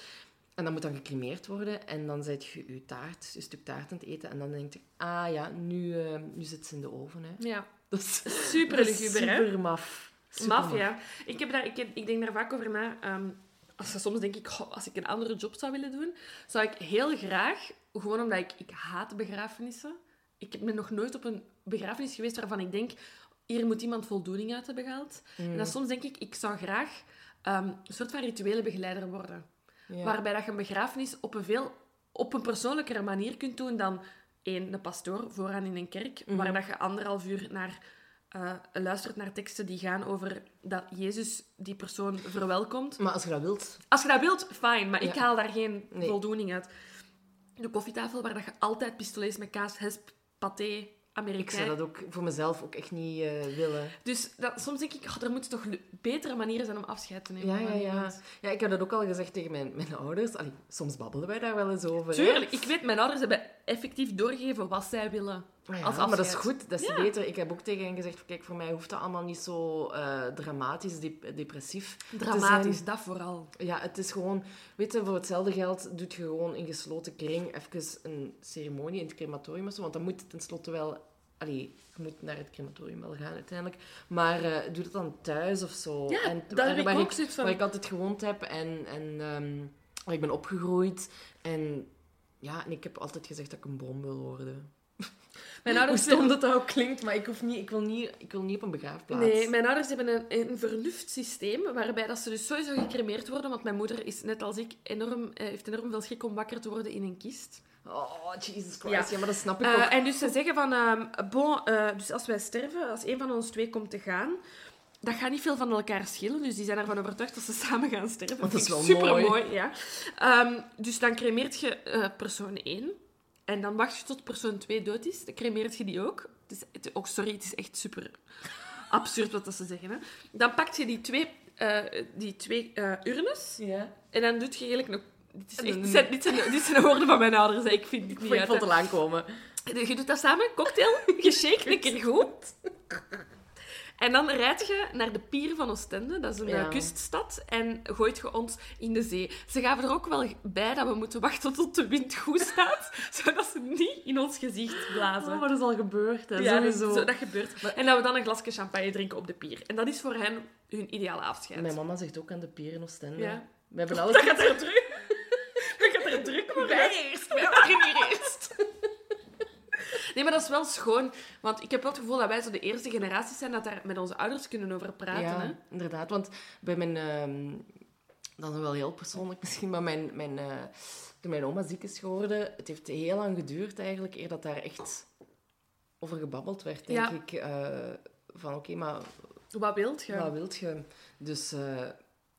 En dan moet dan gecremeerd worden. En dan zet je je taart, je stuk taart aan het eten. En dan denk je, ah ja, nu, eh, nu zit ze in de oven. Hè. ja. Dat is Super luguber, hè? super maf. Super Maf, ja. Ik, heb daar, ik, heb- ik denk daar vaak over na. Ehm, als, soms denk ik, als ik een andere job zou willen doen, zou ik heel graag, gewoon omdat ik, ik haat begrafenissen. Ik ben nog nooit op een begrafenis geweest waarvan ik denk, hier moet iemand voldoening uit hebben gehaald. Mm. En dan soms denk ik, ik zou graag ehm, een soort van rituele begeleider worden. Ja. Waarbij dat je een begrafenis op een veel op een persoonlijkere manier kunt doen dan één, een pastoor vooraan in een kerk, Mhm. waar dat je anderhalf uur naar, eh, luistert naar teksten die gaan over dat Jezus die persoon verwelkomt. Maar als je dat wilt, Als je dat wilt, fijn, maar ik haal daar geen Nee. voldoening uit. De koffietafel waar dat je altijd pistolets met kaas, hesp, paté, ik Amerikaan. zou dat ook voor mezelf ook echt niet eh, willen. Dus dat, soms denk ik, oh, er moeten toch betere manieren zijn om afscheid te nemen. Ja, ja, ja. Ja, ik heb dat ook al gezegd tegen mijn, mijn ouders. Allee, soms babbelen wij daar wel eens over. hè. Tuurlijk, ik weet, mijn ouders hebben effectief doorgegeven wat zij willen. Ja, als maar dat is goed, dat is Ja. beter. Ik heb ook tegen hen gezegd, kijk, voor mij hoeft dat allemaal niet zo eh, dramatisch, dep- depressief te Dramatisch, zijn. dat vooral. Ja, het is gewoon... Weet je, voor hetzelfde geld doet je gewoon in gesloten kring even een ceremonie in het crematorium of zo, want dan moet het tenslotte wel... Allee, je moet naar het crematorium wel gaan uiteindelijk. Maar eh, doe dat dan thuis of zo. Ja, en daar ik waar ook zoiets van. Waar ik altijd gewoond heb en, en ehm, waar ik ben opgegroeid. En ja, en ik heb altijd gezegd dat ik een bom wil worden. Mijn Hoe ouders stom dat dat ook klinkt, maar ik, hoef niet, ik, wil, niet, ik wil niet op een begraafplaats. Nee, mijn ouders hebben een, een vernuftssysteem waarbij dat ze dus sowieso gecremeerd worden, want mijn moeder is net als ik enorm, eh, heeft enorm veel schrik om wakker te worden in een kist. Oh, Jesus Christ. Ja. Ja, maar dat snap ik Eh, ook. en dus ze zeggen van, ehm, bon, eh, dus als wij sterven, als een van ons twee komt te gaan, dat gaat niet veel van elkaar schillen. Dus die zijn ervan overtuigd dat ze samen gaan sterven. Want dat is wel supermooi, mooi. ja. Ehm, dus dan cremeert je persoon 1. En dan wacht je tot persoon 2 dood is. Dan cremeert je die ook. Het is, het, ook sorry, het is echt super absurd wat dat ze zeggen. Hè. Dan pak je die twee, eh, die twee eh, urnes. Ja. En dan doet je eigenlijk nog... Dit, is echt, dit, zijn, dit, zijn, dit zijn de woorden van mijn ouders. hè. Ik vind dit Ik niet vond uit. het al aankomen. Je doet dat samen, cocktail, je shake een keer goed. En dan rijd je naar de pier van Oostende, dat is een Ja. eh, kuststad, en gooit je ons in de zee. Ze gaven er ook wel bij dat we moeten wachten tot de wind goed staat, zodat ze niet in ons gezicht blazen. Oh, maar dat is al gebeurd, hè. ja, sowieso. zo, dat gebeurt. En dat we dan een glasje champagne drinken op de pier. En dat is voor hen hun ideale afscheid. Mijn mama zegt ook aan de pier in Oostende. Ja. We hebben alles... Dat gaat er druk. Dat gaat er druk worden. Wij eerst, wij waren hier eerst. Nee, maar dat is wel schoon. Want ik heb wel het gevoel dat wij zo de eerste generaties zijn dat daar met onze ouders kunnen over praten. ja, Hè? inderdaad. Want bij mijn... ehm, dat is wel heel persoonlijk misschien, maar mijn, mijn, eh, toen mijn oma ziek is geworden, het heeft heel lang geduurd eigenlijk, eer dat daar echt over gebabbeld werd, denk Ja. ik. eh, van, oké, maar Wat wilt je? wat wilt je? Dus...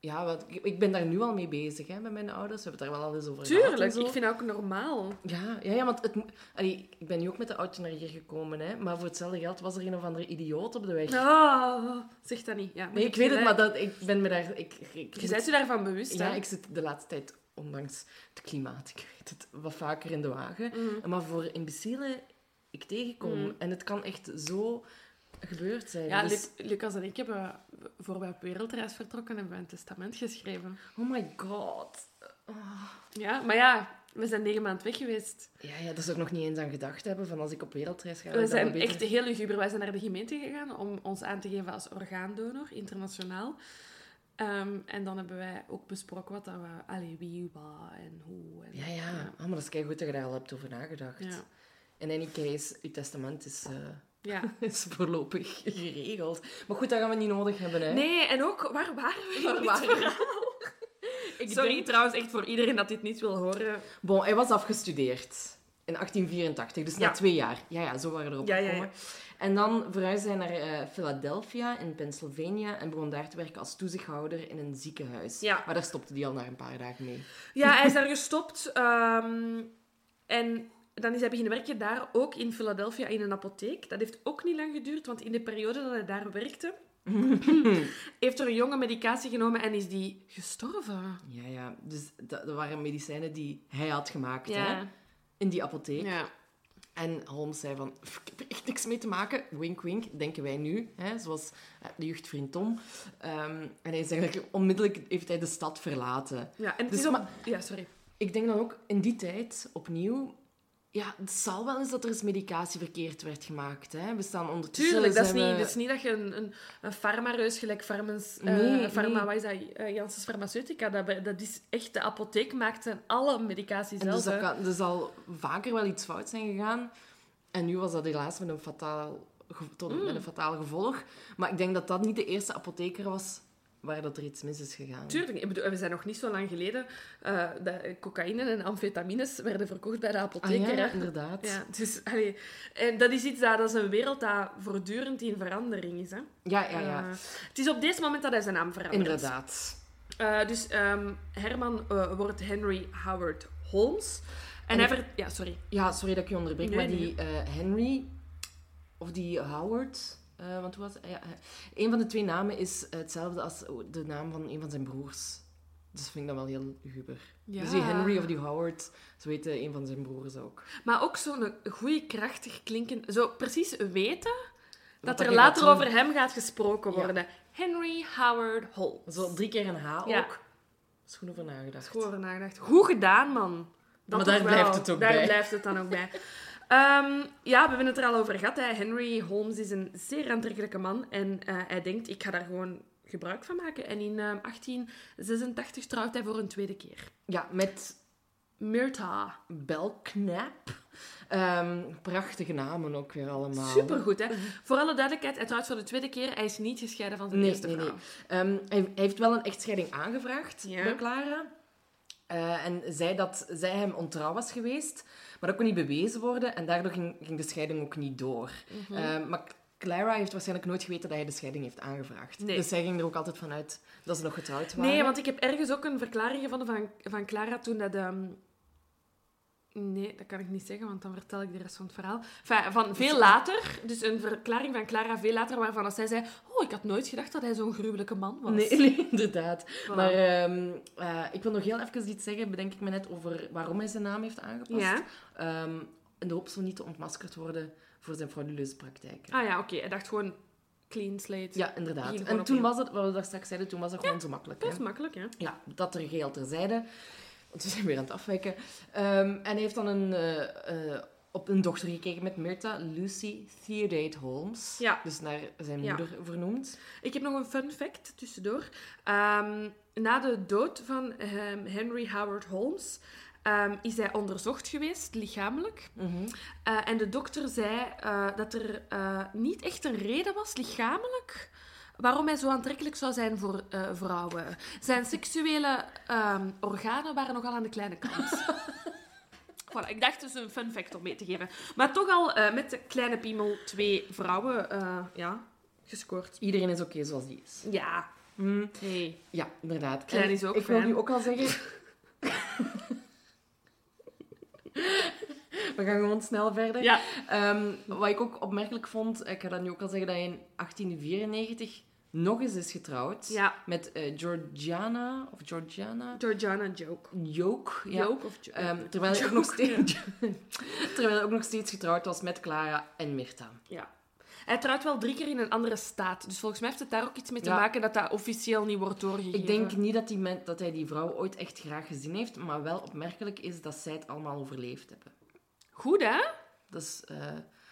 ja, wat, ik, ben daar nu al mee bezig, hè, met mijn ouders. We hebben het daar wel al eens over gehad en Tuurlijk, ik vind dat ook normaal. Ja, ja, ja want het, allee, ik ben nu ook met de auto naar hier gekomen, hè, maar voor hetzelfde geld was er een of andere idioot op de weg. Ah, zeg dat niet. Ja, maar nee, ik weet het, maar dat, ik ben me daar... Ik, ik, Je bent je daarvan bewust, ja, hè? ik zit de laatste tijd, ondanks het klimaat, ik weet het, wat vaker in de wagen. Mm. Maar voor imbecielen ik tegenkom. Mm. En het kan echt zo gebeurd zijn. Ja, Dus- Luc- Lucas en ik hebben, voor wij op wereldreis vertrokken, hebben we een testament geschreven. oh my god. Ja, maar ja, we zijn negen maanden weg geweest. Ja, ja, daar zou ik nog niet eens aan gedacht hebben, van als ik op wereldreis ga... We dat zijn dat beter- echt heel luguber. Wij zijn naar de gemeente gegaan om ons aan te geven als orgaandonor, internationaal. Ehm, en dan hebben wij ook besproken wat dat we... Allee, wie, wat en hoe. En, Ja, ja. Oh, maar dat is goed dat je daar al hebt over nagedacht. Ja. In any case, je testament is... eh, Ja. is voorlopig geregeld. Maar goed, dat gaan we niet nodig hebben, hè. Nee, en ook, waar waren we? Waar waren verhaal? Ik Sorry denk- trouwens echt voor iedereen dat dit niet wil horen. Bon, hij was afgestudeerd. In 1884, dus Ja. na twee jaar. Ja, ja, zo waren we erop Ja, gekomen. En dan verhuisde hij naar eh, Philadelphia in Pennsylvania en begon daar te werken als toezichthouder in een ziekenhuis. Ja. Maar daar stopte hij al na een paar dagen mee. Ja, hij is daar gestopt. ehm, en dan is hij beginnen werken daar, ook in Philadelphia, in een apotheek. Dat heeft ook niet lang geduurd, want in de periode dat hij daar werkte, heeft er een jonge medicatie genomen en is die gestorven. Ja, ja. Dus dat, dat waren medicijnen die hij had gemaakt, hè. In die apotheek. ja. En Holmes zei van, "Pff, ik heb er echt niks mee te maken. Wink, wink, denken wij nu. Hè? Zoals eh, de jeugdvriend Tom. Ehm, en hij is eigenlijk, onmiddellijk heeft hij de stad verlaten. Ja, en het Dus is op... maar- Ja, sorry. Ik denk dan ook, in die tijd, opnieuw... Ja, het zal wel eens dat er eens medicatie verkeerd werd gemaakt. Hè? We staan ondertussen... Tuurlijk, dat is, niet, we- dat is niet dat je een, een, een farmareus gelijk farmens, eh, Nee, pharma, nee. wat is dat, eh, Janssens Pharmaceutica, dat, dat is echt, de apotheek maakt zijn alle medicatie En zelf. dus dat hè. kan, er zal vaker wel iets fout zijn gegaan. En nu was dat helaas met een fataal, tot, Mm. met een fataal gevolg. Maar ik denk dat dat niet de eerste apotheker was waar dat er iets mis is gegaan. Tuurlijk, ik bedoel, we zijn nog niet zo lang geleden eh, dat cocaïne en amfetamines werden verkocht bij de Ah, apotheker. ja, hè. inderdaad. Ja, dus, allee, en dat is iets dat, dat is een wereld dat voortdurend in verandering is. Hè. Ja, ja, ja. Eh, het is op deze moment dat hij zijn naam verandert. Inderdaad. Eh, dus ehm, Herman wordt Henry Howard Holmes. En, En hij ver... Ja, sorry. Ja, sorry dat ik je onderbreek, Nee, maar die Henry, of die Howard, eh, want hoe was? Ja, eh, een van de twee namen is hetzelfde als de naam van een van zijn broers. Dus vind ik dat wel heel guber. Ja. Dus die Henry of die Howard, zo heet eh, een van zijn broers ook. Maar ook zo'n goede, krachtig klinken... Zo precies weten dat dat er later doen. over hem gaat gesproken Ja. worden. Henry Howard Holmes. Zo drie keer een H Ja. ook. Is goed over nagedacht. Goed over nagedacht. Goed gedaan, man. Dat Maar daar wel. blijft het ook daar bij. blijft het dan ook bij. Ehm, ja, we hebben het er al over gehad. Hè. Henry Holmes is een zeer aantrekkelijke man. En eh, hij denkt, ik ga daar gewoon gebruik van maken. En in ehm, 1886 trouwt hij voor een tweede keer. Ja, met Myrta. Belknap. Ehm, prachtige namen ook weer allemaal. Supergoed, hè? Voor alle duidelijkheid, hij trouwt voor de tweede keer. Hij is niet gescheiden van zijn Nee, eerste nee, nee. vrouw. Ehm, hij, hij heeft wel een echtscheiding aangevraagd Ja. bij Clara. Eh, en zei dat zij hem ontrouw was geweest. Maar dat kon niet bewezen worden. En daardoor ging, ging de scheiding ook niet door. Mhm. Ehm, maar Clara heeft waarschijnlijk nooit geweten dat hij de scheiding heeft aangevraagd. Nee. Dus zij ging er ook altijd vanuit dat ze nog getrouwd waren. Nee, want ik heb ergens ook een verklaring gevonden van, van Clara toen dat... ehm, Nee, dat kan ik niet zeggen, want dan vertel ik de rest van het verhaal. Enfin, van veel later, dus een verklaring van Clara veel later, waarvan als zij zei... Oh, ik had nooit gedacht dat hij zo'n gruwelijke man was. Nee, nee, inderdaad. Voilà. Maar ehm, eh, ik wil nog heel even iets zeggen, bedenk ik me net, over waarom hij zijn naam heeft aangepast. Ja. Ehm, in de hoop zo niet te ontmaskerd worden voor zijn frauduleuze praktijken. Ah ja, oké. Hij dacht gewoon... clean slate. Ja, inderdaad. En toen was het, wat we daar straks zeiden, toen was dat gewoon zo makkelijk. Dat is makkelijk, hè? Ja, dat er geheel terzijde. Want we zijn weer aan het afwijken. Ehm, en hij heeft dan een, eh, eh, op een dochter gekeken met Myrta, Lucy Theodate Holmes. Ja. Dus naar zijn Ja. moeder vernoemd. Ik heb nog een fun fact tussendoor. Ehm, na de dood van ehm, Henry Howard Holmes is hij onderzocht geweest, lichamelijk. Eh, en de dokter zei dat er niet echt een reden was, lichamelijk, waarom hij zo aantrekkelijk zou zijn voor eh, vrouwen. Zijn seksuele ehm, organen waren nogal aan de kleine kant. Voilà, ik dacht dus een fun fact om mee te geven. Maar toch al eh, met de kleine piemel twee vrouwen eh, ja, gescoord. Iedereen is oké zoals die is. Ja, hey. Ja, inderdaad. Klein En is ook Ik wil nu ook al zeggen... We gaan gewoon snel verder. Ja. Ehm, wat ik ook opmerkelijk vond, ik ga dat nu ook al zeggen, dat hij in 1894 nog eens is getrouwd. Ja. Met eh, Georgiana, of Georgiana, Georgiana Joke. Joke. Ja. Joke of Ehm, terwijl, hij ook nog steeds, terwijl hij ook nog steeds getrouwd was met Clara en Mirta. Ja. Hij trouwt wel drie keer in een andere staat. Dus volgens mij heeft het daar ook iets mee te Ja. maken dat dat officieel niet wordt doorgegeven. Ik denk niet dat, die men, dat hij die vrouw ooit echt graag gezien heeft, maar wel opmerkelijk is dat zij het allemaal overleefd hebben. Goed, hè? Dat is, eh,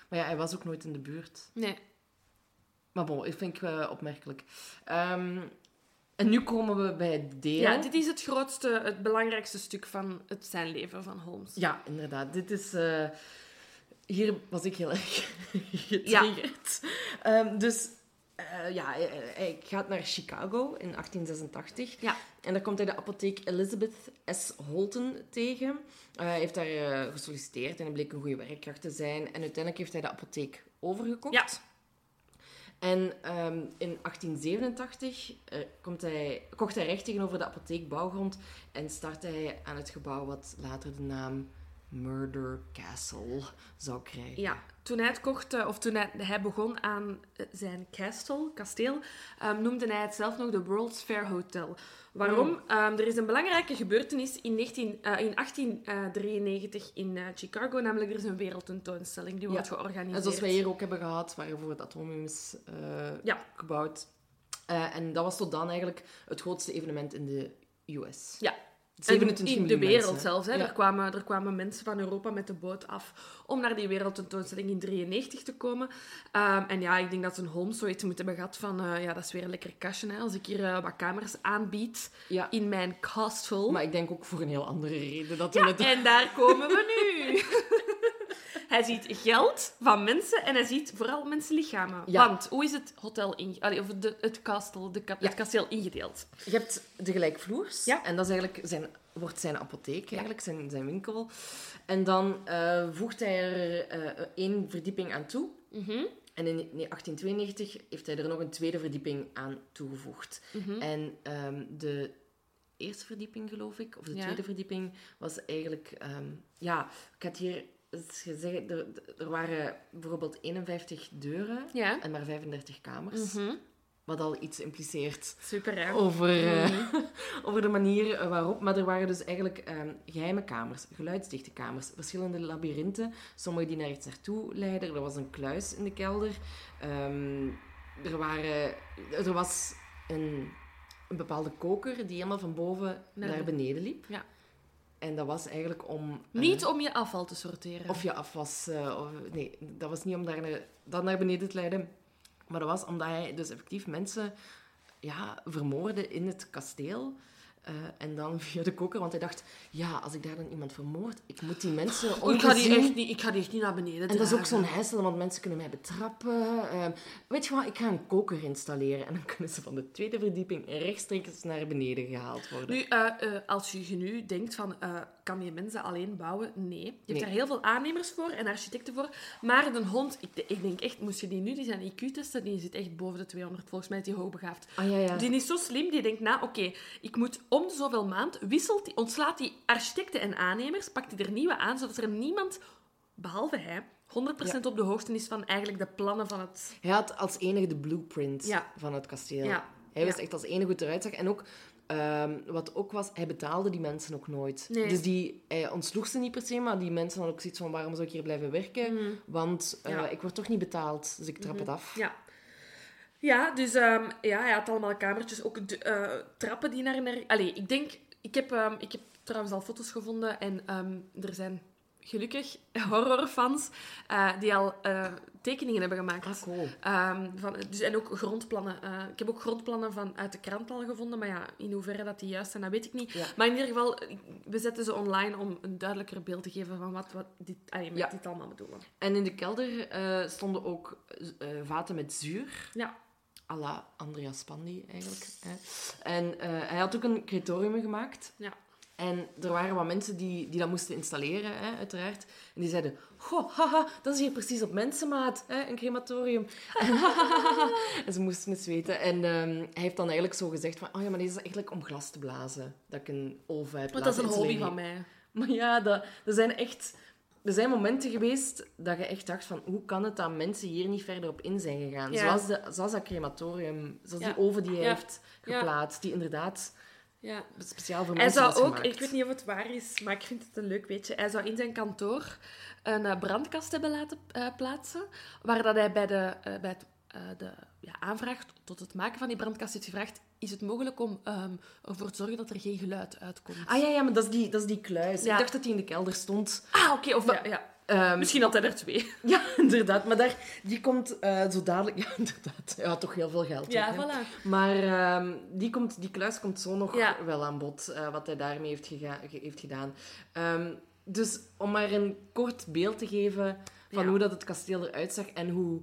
maar ja, hij was ook nooit in de buurt. Nee. Maar bon, dat vind ik eh, opmerkelijk. Ehm, en nu komen we bij het deel. Ja, dit is het grootste, het belangrijkste stuk van het zijn leven van Holmes. Ja, inderdaad. Dit is... eh, hier was ik heel erg getriggerd. Ehm, dus eh, ja, hij, hij gaat naar Chicago in 1886. Ja. En daar komt hij de apotheek Elizabeth S. Holton tegen. Hij heeft daar eh, gesolliciteerd en hij bleek een goede werkkracht te zijn. En uiteindelijk heeft hij de apotheek overgekocht. Ja. En ehm, in 1887 eh, komt hij, kocht hij recht tegenover de apotheek bouwgrond en startte hij aan het gebouw wat later de naam Murder Castle zou krijgen. Ja, toen hij het kocht, eh, of toen hij, hij begon aan eh, zijn castle, kasteel, ehm, noemde hij het zelf nog de World's Fair Hotel. Waarom? Oh. Ehm, er is een belangrijke gebeurtenis in, 19, eh, in 1893 in Chicago, namelijk er is een wereldtentoonstelling die Ja. wordt georganiseerd. En zoals wij hier ook hebben gehad, waarvoor het atomium is Ja. gebouwd. En dat was tot dan eigenlijk het grootste evenement in de US. Ja. 27 in de wereld mensen. zelfs. Hè. Ja. Er, kwamen, er kwamen mensen van Europa met de boot af om naar die wereldtentoonstelling in 93 te komen. Ehm, en ja, ik denk dat een Holmes zoiets moet hebben gehad van... eh, ja, dat is weer een lekker kastje, hè, als ik hier eh, wat kamers aanbied Ja. in mijn castle. Maar ik denk ook voor een heel andere reden dat Ja, we het... en daar komen we nu. hij ziet geld van mensen en hij ziet vooral mensenlichamen. Ja. Want hoe is het hotel in, allee, of de, het, castle, de, Ja. kasteel ingedeeld? Je hebt de gelijkvloers. Ja. En dat is eigenlijk zijn, wordt zijn apotheek, eigenlijk, zijn, zijn winkel. En dan eh, voegt hij er eh, één verdieping aan toe. Mhm. En in 1892 heeft hij er nog een tweede verdieping aan toegevoegd. Mhm. En ehm, de eerste verdieping, geloof ik, of de Ja. tweede verdieping, was eigenlijk... ehm, ja, ik had hier er, er waren bijvoorbeeld 51 deuren Ja. en maar 35 kamers. Mhm. Wat al iets impliceert Super, hè? over, eh, over de manier eh, waarop. Maar er waren dus eigenlijk ehm, geheime kamers, geluidsdichte kamers, verschillende labyrinthen. Sommige die naar iets naartoe leiden. Er was een kluis in de kelder. Ehm, er, waren, er was een, een bepaalde koker die helemaal van boven Naar naar, de- beneden liep. Ja. En dat was eigenlijk om... eh, Niet om je afval te sorteren. of je afwas... eh, of, nee, dat was niet om daar naar, dat naar beneden te leiden. Maar dat was omdat hij dus effectief mensen ja, vermoordde in het kasteel. Eh, en dan via de koker, want hij dacht... Ja, als ik daar dan iemand vermoord, ik moet die mensen Oh, ik, ga die ongezien- echt niet, ik ga die echt niet naar beneden En dat is ook zo'n heisel, want mensen kunnen mij betrappen. Ehm, weet je wat, ik ga een koker installeren. En dan kunnen ze van de tweede verdieping rechtstreeks naar beneden gehaald worden. Nu, eh, eh, als je nu denkt van, kan je mensen alleen bouwen? Nee. Je hebt Nee. daar heel veel aannemers voor en architecten voor. Maar een hond, ik, ik denk echt, moest je die nu, die zijn IQ testen, die zit echt boven de 200. Volgens mij is die hoogbegaafd. Ah, ja, ja. Die is zo slim, die denkt, nou, oké, ik moet om de zoveel maand, wisselt die, ontslaat die architecten en aannemers, pakt hij er nieuwe aan, zodat er niemand, behalve hij, 100% op de hoogte is van eigenlijk de plannen van het... Hij had als enige de blueprint van het kasteel. Hij wist echt als enige hoe het eruit zag. En ook, ehm, wat ook was, hij betaalde die mensen ook nooit. Nee. Dus die, hij ontsloeg ze niet per se, maar die mensen hadden ook zoiets van, waarom zou ik hier blijven werken? Want eh, Mhm. Ja. Mhm. ik word toch niet betaald, dus ik trap het af. Ja. Ja, dus ehm, ja, hij had allemaal kamertjes, ook de, eh, trappen die naar... naar... Allee, ik denk... Ik heb, ehm, ik heb trouwens al foto's gevonden en er zijn gelukkig horrorfans eh, die al eh, tekeningen hebben gemaakt. Ah, cool. Ehm, van, dus, en ook grondplannen. Eh, ik heb ook grondplannen van uit de krant al gevonden, maar ja, in hoeverre dat die juist zijn, dat weet ik niet. Ja. Maar in ieder geval, we zetten ze online om een duidelijker beeld te geven van wat we dit, allee, met Ja. dit allemaal bedoelen. En in de kelder stonden ook vaten met zuur. Ja. à la Andrea Spandi eigenlijk. Hè. En hij had ook een crematorium gemaakt. Ja. En er waren wat mensen die, die dat moesten installeren, hè, uiteraard. En die zeiden, goh, haha, dat is hier precies op mensenmaat, hè, een crematorium. en ze moesten het weten. En ehm, hij heeft dan eigenlijk zo gezegd van, oh ja, maar deze is eigenlijk om glas te blazen. Dat ik een oven heb Want dat is een hobby van mij. Maar ja, dat, er zijn echt... Er zijn momenten geweest dat je echt dacht van... Hoe kan het dat mensen hier niet verder op in zijn gegaan? Ja. Zoals, de, zoals dat crematorium. Zoals Ja. die oven die hij Ja. heeft geplaatst. Die inderdaad Ja. speciaal voor Hij mensen zou was ook, gemaakt. ik weet niet of het waar is, maar ik vind het een leuk weetje. Hij zou in zijn kantoor een eh, brandkast hebben laten eh, plaatsen, waar dat hij bij de, eh, bij het, de ja, aanvraag tot het maken van die brandkast heeft gevraagd, is het mogelijk om ehm, ervoor te zorgen dat er geen geluid uitkomt? Ah ja, ja, maar dat is die, dat is die kluis. Ja. Ik dacht dat die in de kelder stond. Ah, oké. of ja, ja. Ehm, Misschien had hij er twee. Ja, inderdaad. Maar daar, die komt eh, zo dadelijk... Ja, inderdaad. Ja, toch heel veel geld. Ja, ook, voilà. Maar ehm, die, komt, die kluis komt zo nog Ja. wel aan bod, eh, wat hij daarmee heeft, heeft gedaan. Ehm, dus om maar een kort beeld te geven van Ja. hoe dat het kasteel eruit zag en hoe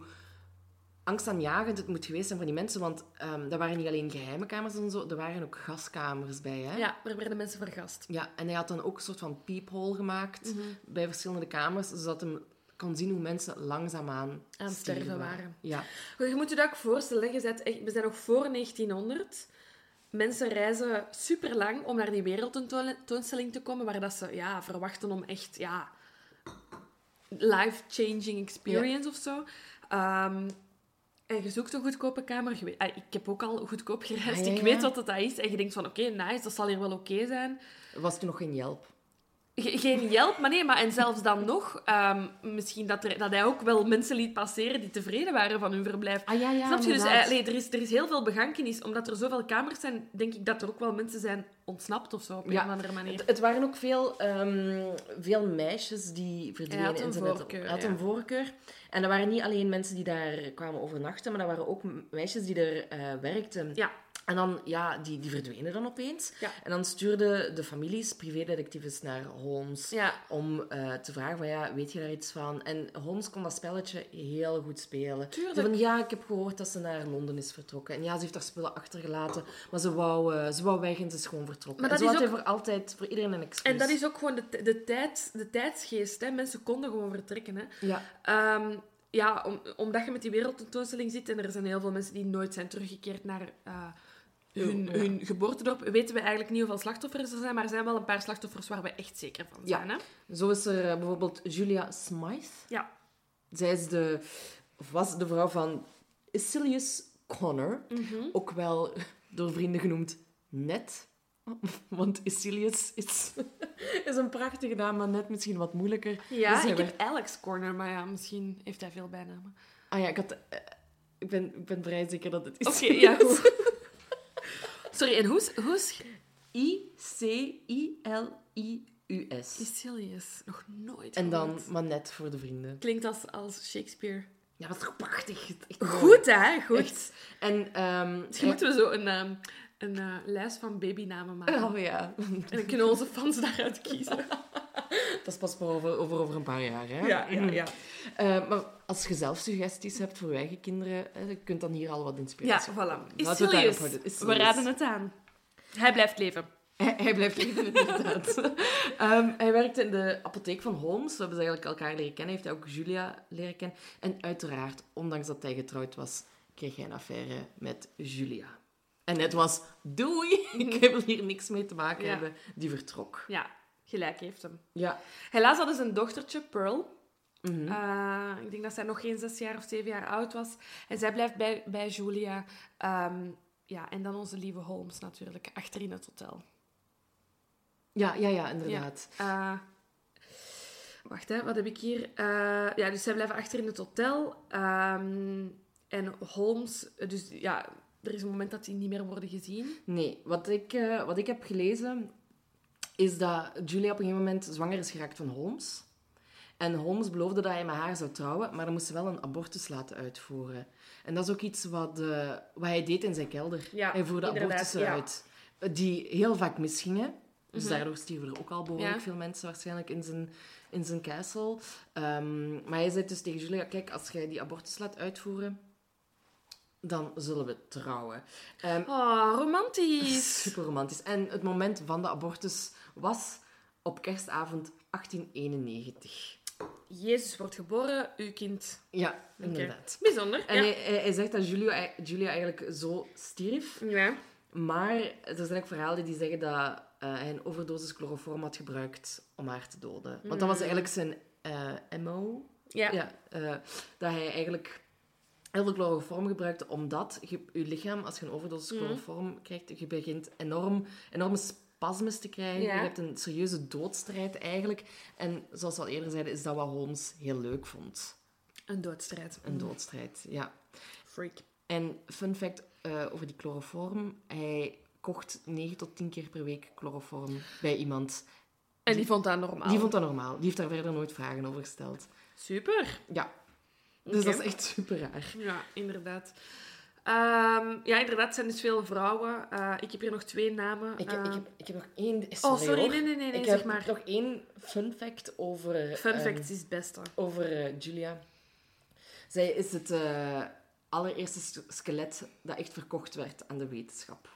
angstaanjagend het moet geweest zijn voor die mensen. Want dat waren niet alleen geheime kamers en zo, er waren ook gaskamers bij. Hè? Ja, er werden mensen vergast. Ja, en hij had dan ook een soort van peephole gemaakt Mhm. bij verschillende kamers, zodat hij kon zien hoe mensen langzaamaan Aan het sterven waren. Ja. Goed, Je moet je dat ook voorstellen. Je bent echt, we zijn nog voor 1900. Mensen reizen super lang om naar die wereldtentoonstelling te komen, waar dat ze ja, verwachten om echt ja, life-changing experience of zo. Ehm, en je zoekt een goedkope kamer. Je weet- ah, ik heb ook al goedkoop gereisd. Ah, ja, Ik weet wat dat is. En je denkt van, oké, nice, dat zal hier wel oké zijn. Was toen nog geen Yelp? Ge- Geen Yelp, maar nee, maar en zelfs dan nog, ehm, misschien dat, er, dat hij ook wel mensen liet passeren die tevreden waren van hun verblijf. Ah ja, ja, Snap je? Dus eh, nee, er, is, er is heel veel begankenis. Omdat er zoveel kamers zijn, denk ik dat er ook wel mensen zijn ontsnapt of zo, op een of andere manier. Het, het waren ook veel, ehm, veel meisjes die verdwenen. Had een in zijn voorkeur, had een voorkeur. En dat waren niet alleen mensen die daar kwamen overnachten, maar dat waren ook meisjes die er eh, werkten. Ja. En dan, ja, die, die verdwenen dan opeens. Ja. En dan stuurden de families privédetectives naar Holmes Ja. om eh, te vragen van, ja, weet je daar iets van? En Holmes kon dat spelletje heel goed spelen. Tuurlijk. Van, ja, ik heb gehoord dat ze naar Londen is vertrokken. En ja, ze heeft haar spullen achtergelaten, maar ze wou, eh, ze wou weg en ze is gewoon vertrokken. Maar en dat zo is had ook- hij voor altijd, voor iedereen een excuus. En dat is ook gewoon de, de, tijd, de tijdsgeest. Hè. Mensen konden gewoon vertrekken. Hè. Ja, Ehm, ja, om, omdat je met die wereldtentoonstelling zit en er zijn heel veel mensen die nooit zijn teruggekeerd naar eh, hun, Ja. hun geboortedorp, weten we eigenlijk niet hoeveel slachtoffers er zijn, maar er zijn wel een paar slachtoffers waar we echt zeker van Ja. zijn. Hè? zo is er eh, bijvoorbeeld Julia Smythe. Ja. Zij is de, of was de vrouw van Icilius Connor. Mhm. Ook wel door vrienden genoemd Net. Want Icilius is, is een prachtige naam, maar net misschien wat moeilijker. Ja, Dus ik werd- heb Alex Corner, maar ja, misschien heeft hij veel bijnamen. Ah ja, ik, had, eh, ik, ben, ik ben vrij zeker dat het Oké, Icilius ja, goed. Sorry, en hoe is- hoe is I-C-I-L-I-U-S. Icilius? Nog nooit En dan gehoord. maar net voor de vrienden. Klinkt als, als Shakespeare. Ja, toch prachtig. Echt. Goed, hè? Goed. Echt. En, ehm Misschien moeten we zo een, ehm, een eh, lijst van babynamen maken. Oh ja, En dan kunnen onze fans daaruit kiezen. dat is pas maar over, over, over een paar jaar. Hè? Ja, ja, ja. Eh, maar als je zelf suggesties hebt voor je eigen kinderen, hè, je kunt dan hier al wat Ja, inspiratie voilà. Het daarop Icilius. houden. We raden het aan. Hij blijft leven. Hij, hij blijft leven, inderdaad. Ehm, hij werkte in de apotheek van Holmes. We hebben ze eigenlijk elkaar leren kennen. Heeft hij ook Julia leren kennen. En uiteraard, ondanks dat hij getrouwd was, kreeg hij een affaire met Julia. En het was, doei, ik wil hier niks mee te maken Ja. hebben. Die vertrok. Ja, gelijk heeft hem. Ja. Helaas hadden ze een dochtertje, Pearl. Mhm. Eh, ik denk dat zij nog geen zes jaar of zeven jaar oud was. En zij blijft bij, bij Julia. Ehm, ja, en dan onze lieve Holmes natuurlijk, achter in het hotel. ja, ja, ja, inderdaad. Eh, wacht, hè, wat heb ik hier? Eh, ja, dus zij blijven achter in het hotel. Ehm, En Holmes, dus ja, er is een moment dat die niet meer worden gezien. Nee, wat ik, wat ik heb gelezen is dat Julia op een gegeven moment zwanger is geraakt van Holmes. En Holmes beloofde dat hij met haar zou trouwen, maar dan moest ze wel een abortus laten uitvoeren. En dat is ook iets wat, eh, wat hij deed in zijn kelder. Ja, hij voerde abortussen ja. uit, eh, die heel vaak misgingen. Dus daardoor stierven er ook al behoorlijk Ja. veel mensen waarschijnlijk in zijn, in zijn castle. Ehm, maar hij zei dus tegen Julia, kijk, als jij die abortus laat uitvoeren, dan zullen we trouwen. Ehm, Oh, romantisch. Super romantisch. En het moment van de abortus was op kerstavond 1891. Jezus wordt geboren, uw kind. Ja, inderdaad. Bijzonder. En ja. hij, hij, zegt dat Julia, Julia eigenlijk zo stierf. ja. Maar er zijn ook verhalen die zeggen dat eh, hij een overdosis chloroform had gebruikt om haar te doden. Want dat was eigenlijk zijn eh, MO. Ja. Ja, eh, dat hij eigenlijk heel veel chloroform gebruikte, omdat je, je lichaam, als je een overdosis Mhm. chloroform krijgt, je begint enorm, enorme spasmes te krijgen. Ja. Je hebt een serieuze doodstrijd eigenlijk. En zoals we al eerder zeiden, is dat wat Holmes heel leuk vond. Een doodstrijd. Een doodstrijd, ja. Freak. En fun fact eh, over die chloroform. Hij kocht 9 tot 10 keer per week chloroform bij iemand. En die vond dat normaal. Die vond dat normaal. Die heeft daar verder nooit vragen over gesteld. Super. Ja. Dus dat is echt super raar. Ja, inderdaad. Ehm, ja, inderdaad, het zijn dus veel vrouwen. Eh, ik heb hier nog twee namen. Ik, heb- ik, Ehm, heb, ik heb nog één... Oh, sorry, hoor. nee, nee, nee, nee, ik zeg heb maar. nog één fun fact over... Fun ehm, fact is het beste. over eh, Julia. Zij is het eh, allereerste skelet dat echt verkocht werd aan de wetenschap.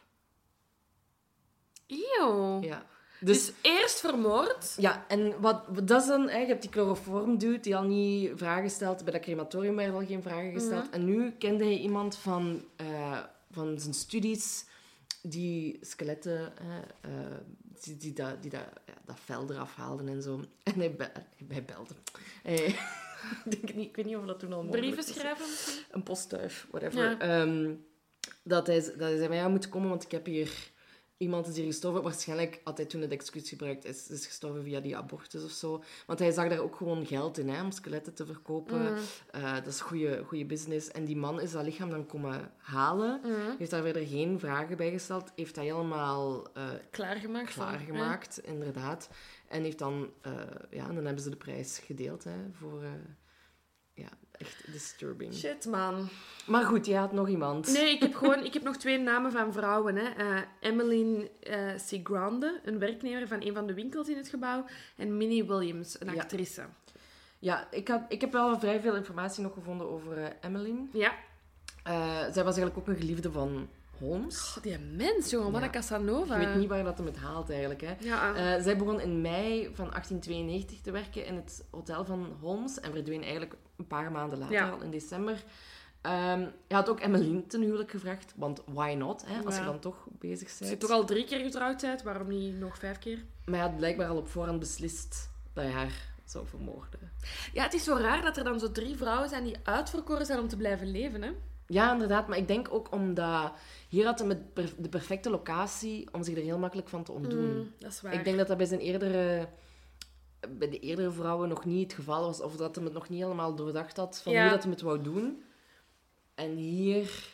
Eeuw. Ja. Dus, Dus, eerst vermoord. ja, en wat, wat dat is dan... hè, Je hebt die chloroform dude die al niet vragen stelt. Bij dat crematorium werden al geen vragen gesteld. Mhm. En nu kende hij iemand van, eh, van zijn studies die skeletten, eh, die, die, dat, die dat, ja, dat vel eraf haalden en zo. En hij, be- hij belde. Hij, ik, denk niet, ik weet niet of dat toen al mogelijk Brieven schrijven misschien. Een postduif, whatever. Ja. Ehm, dat, hij, dat hij zei, maar ja, moet komen, want ik heb hier... Iemand is hier gestorven. Waarschijnlijk had hij toen het excuus gebruikt. Is, is gestorven via die abortus of zo. Want hij zag daar ook gewoon geld in, hè, om skeletten te verkopen. Mm. Eh, dat is goede goede business. En die man is dat lichaam dan komen halen. Mm. Heeft daar verder geen vragen bij gesteld. Heeft dat helemaal eh, Klaargemaakt. van- klaargemaakt, inderdaad. En heeft dan... eh, ja, dan hebben ze de prijs gedeeld, hè, voor... ja, echt disturbing. Shit, man. Maar goed, je had nog iemand. Nee, ik heb gewoon ik heb nog twee namen van vrouwen. Hè. Eh, Emmeline eh Sigrande, een werknemer van een van de winkels in het gebouw. En Minnie Williams, een actrice. Ja, ik, had, ik heb wel vrij veel informatie nog gevonden over eh, Emmeline. Ja. Zij was eigenlijk ook een geliefde van Holmes. Oh, die mens, jongen. Wat Ja. een Casanova. Je weet niet waar dat hem het haalt eigenlijk. Hè. Ja, Eh, zij begon in mei van 1892 te werken in het hotel van Holmes en verdween eigenlijk een paar maanden later, Ja. al in december. Ehm hij had ook Emmeline ten huwelijk gevraagd, want why not, hè, als je dan toch bezig Als je bent. toch al drie keer getrouwd bent, waarom niet nog vijf keer? Maar hij had blijkbaar al op voorhand beslist dat hij haar zou vermoorden. Ja, het is zo raar dat er dan zo drie vrouwen zijn die uitverkoren zijn om te blijven leven, hè? Ja, inderdaad. Maar ik denk ook omdat... Hier had hij de perfecte locatie om zich er heel makkelijk van te ontdoen. Mm, dat is waar. Ik denk dat dat bij zijn eerdere... Bij de eerdere vrouwen nog niet het geval was. Of dat hij het nog niet helemaal doordacht had van Ja. hoe dat hij het wou doen. En hier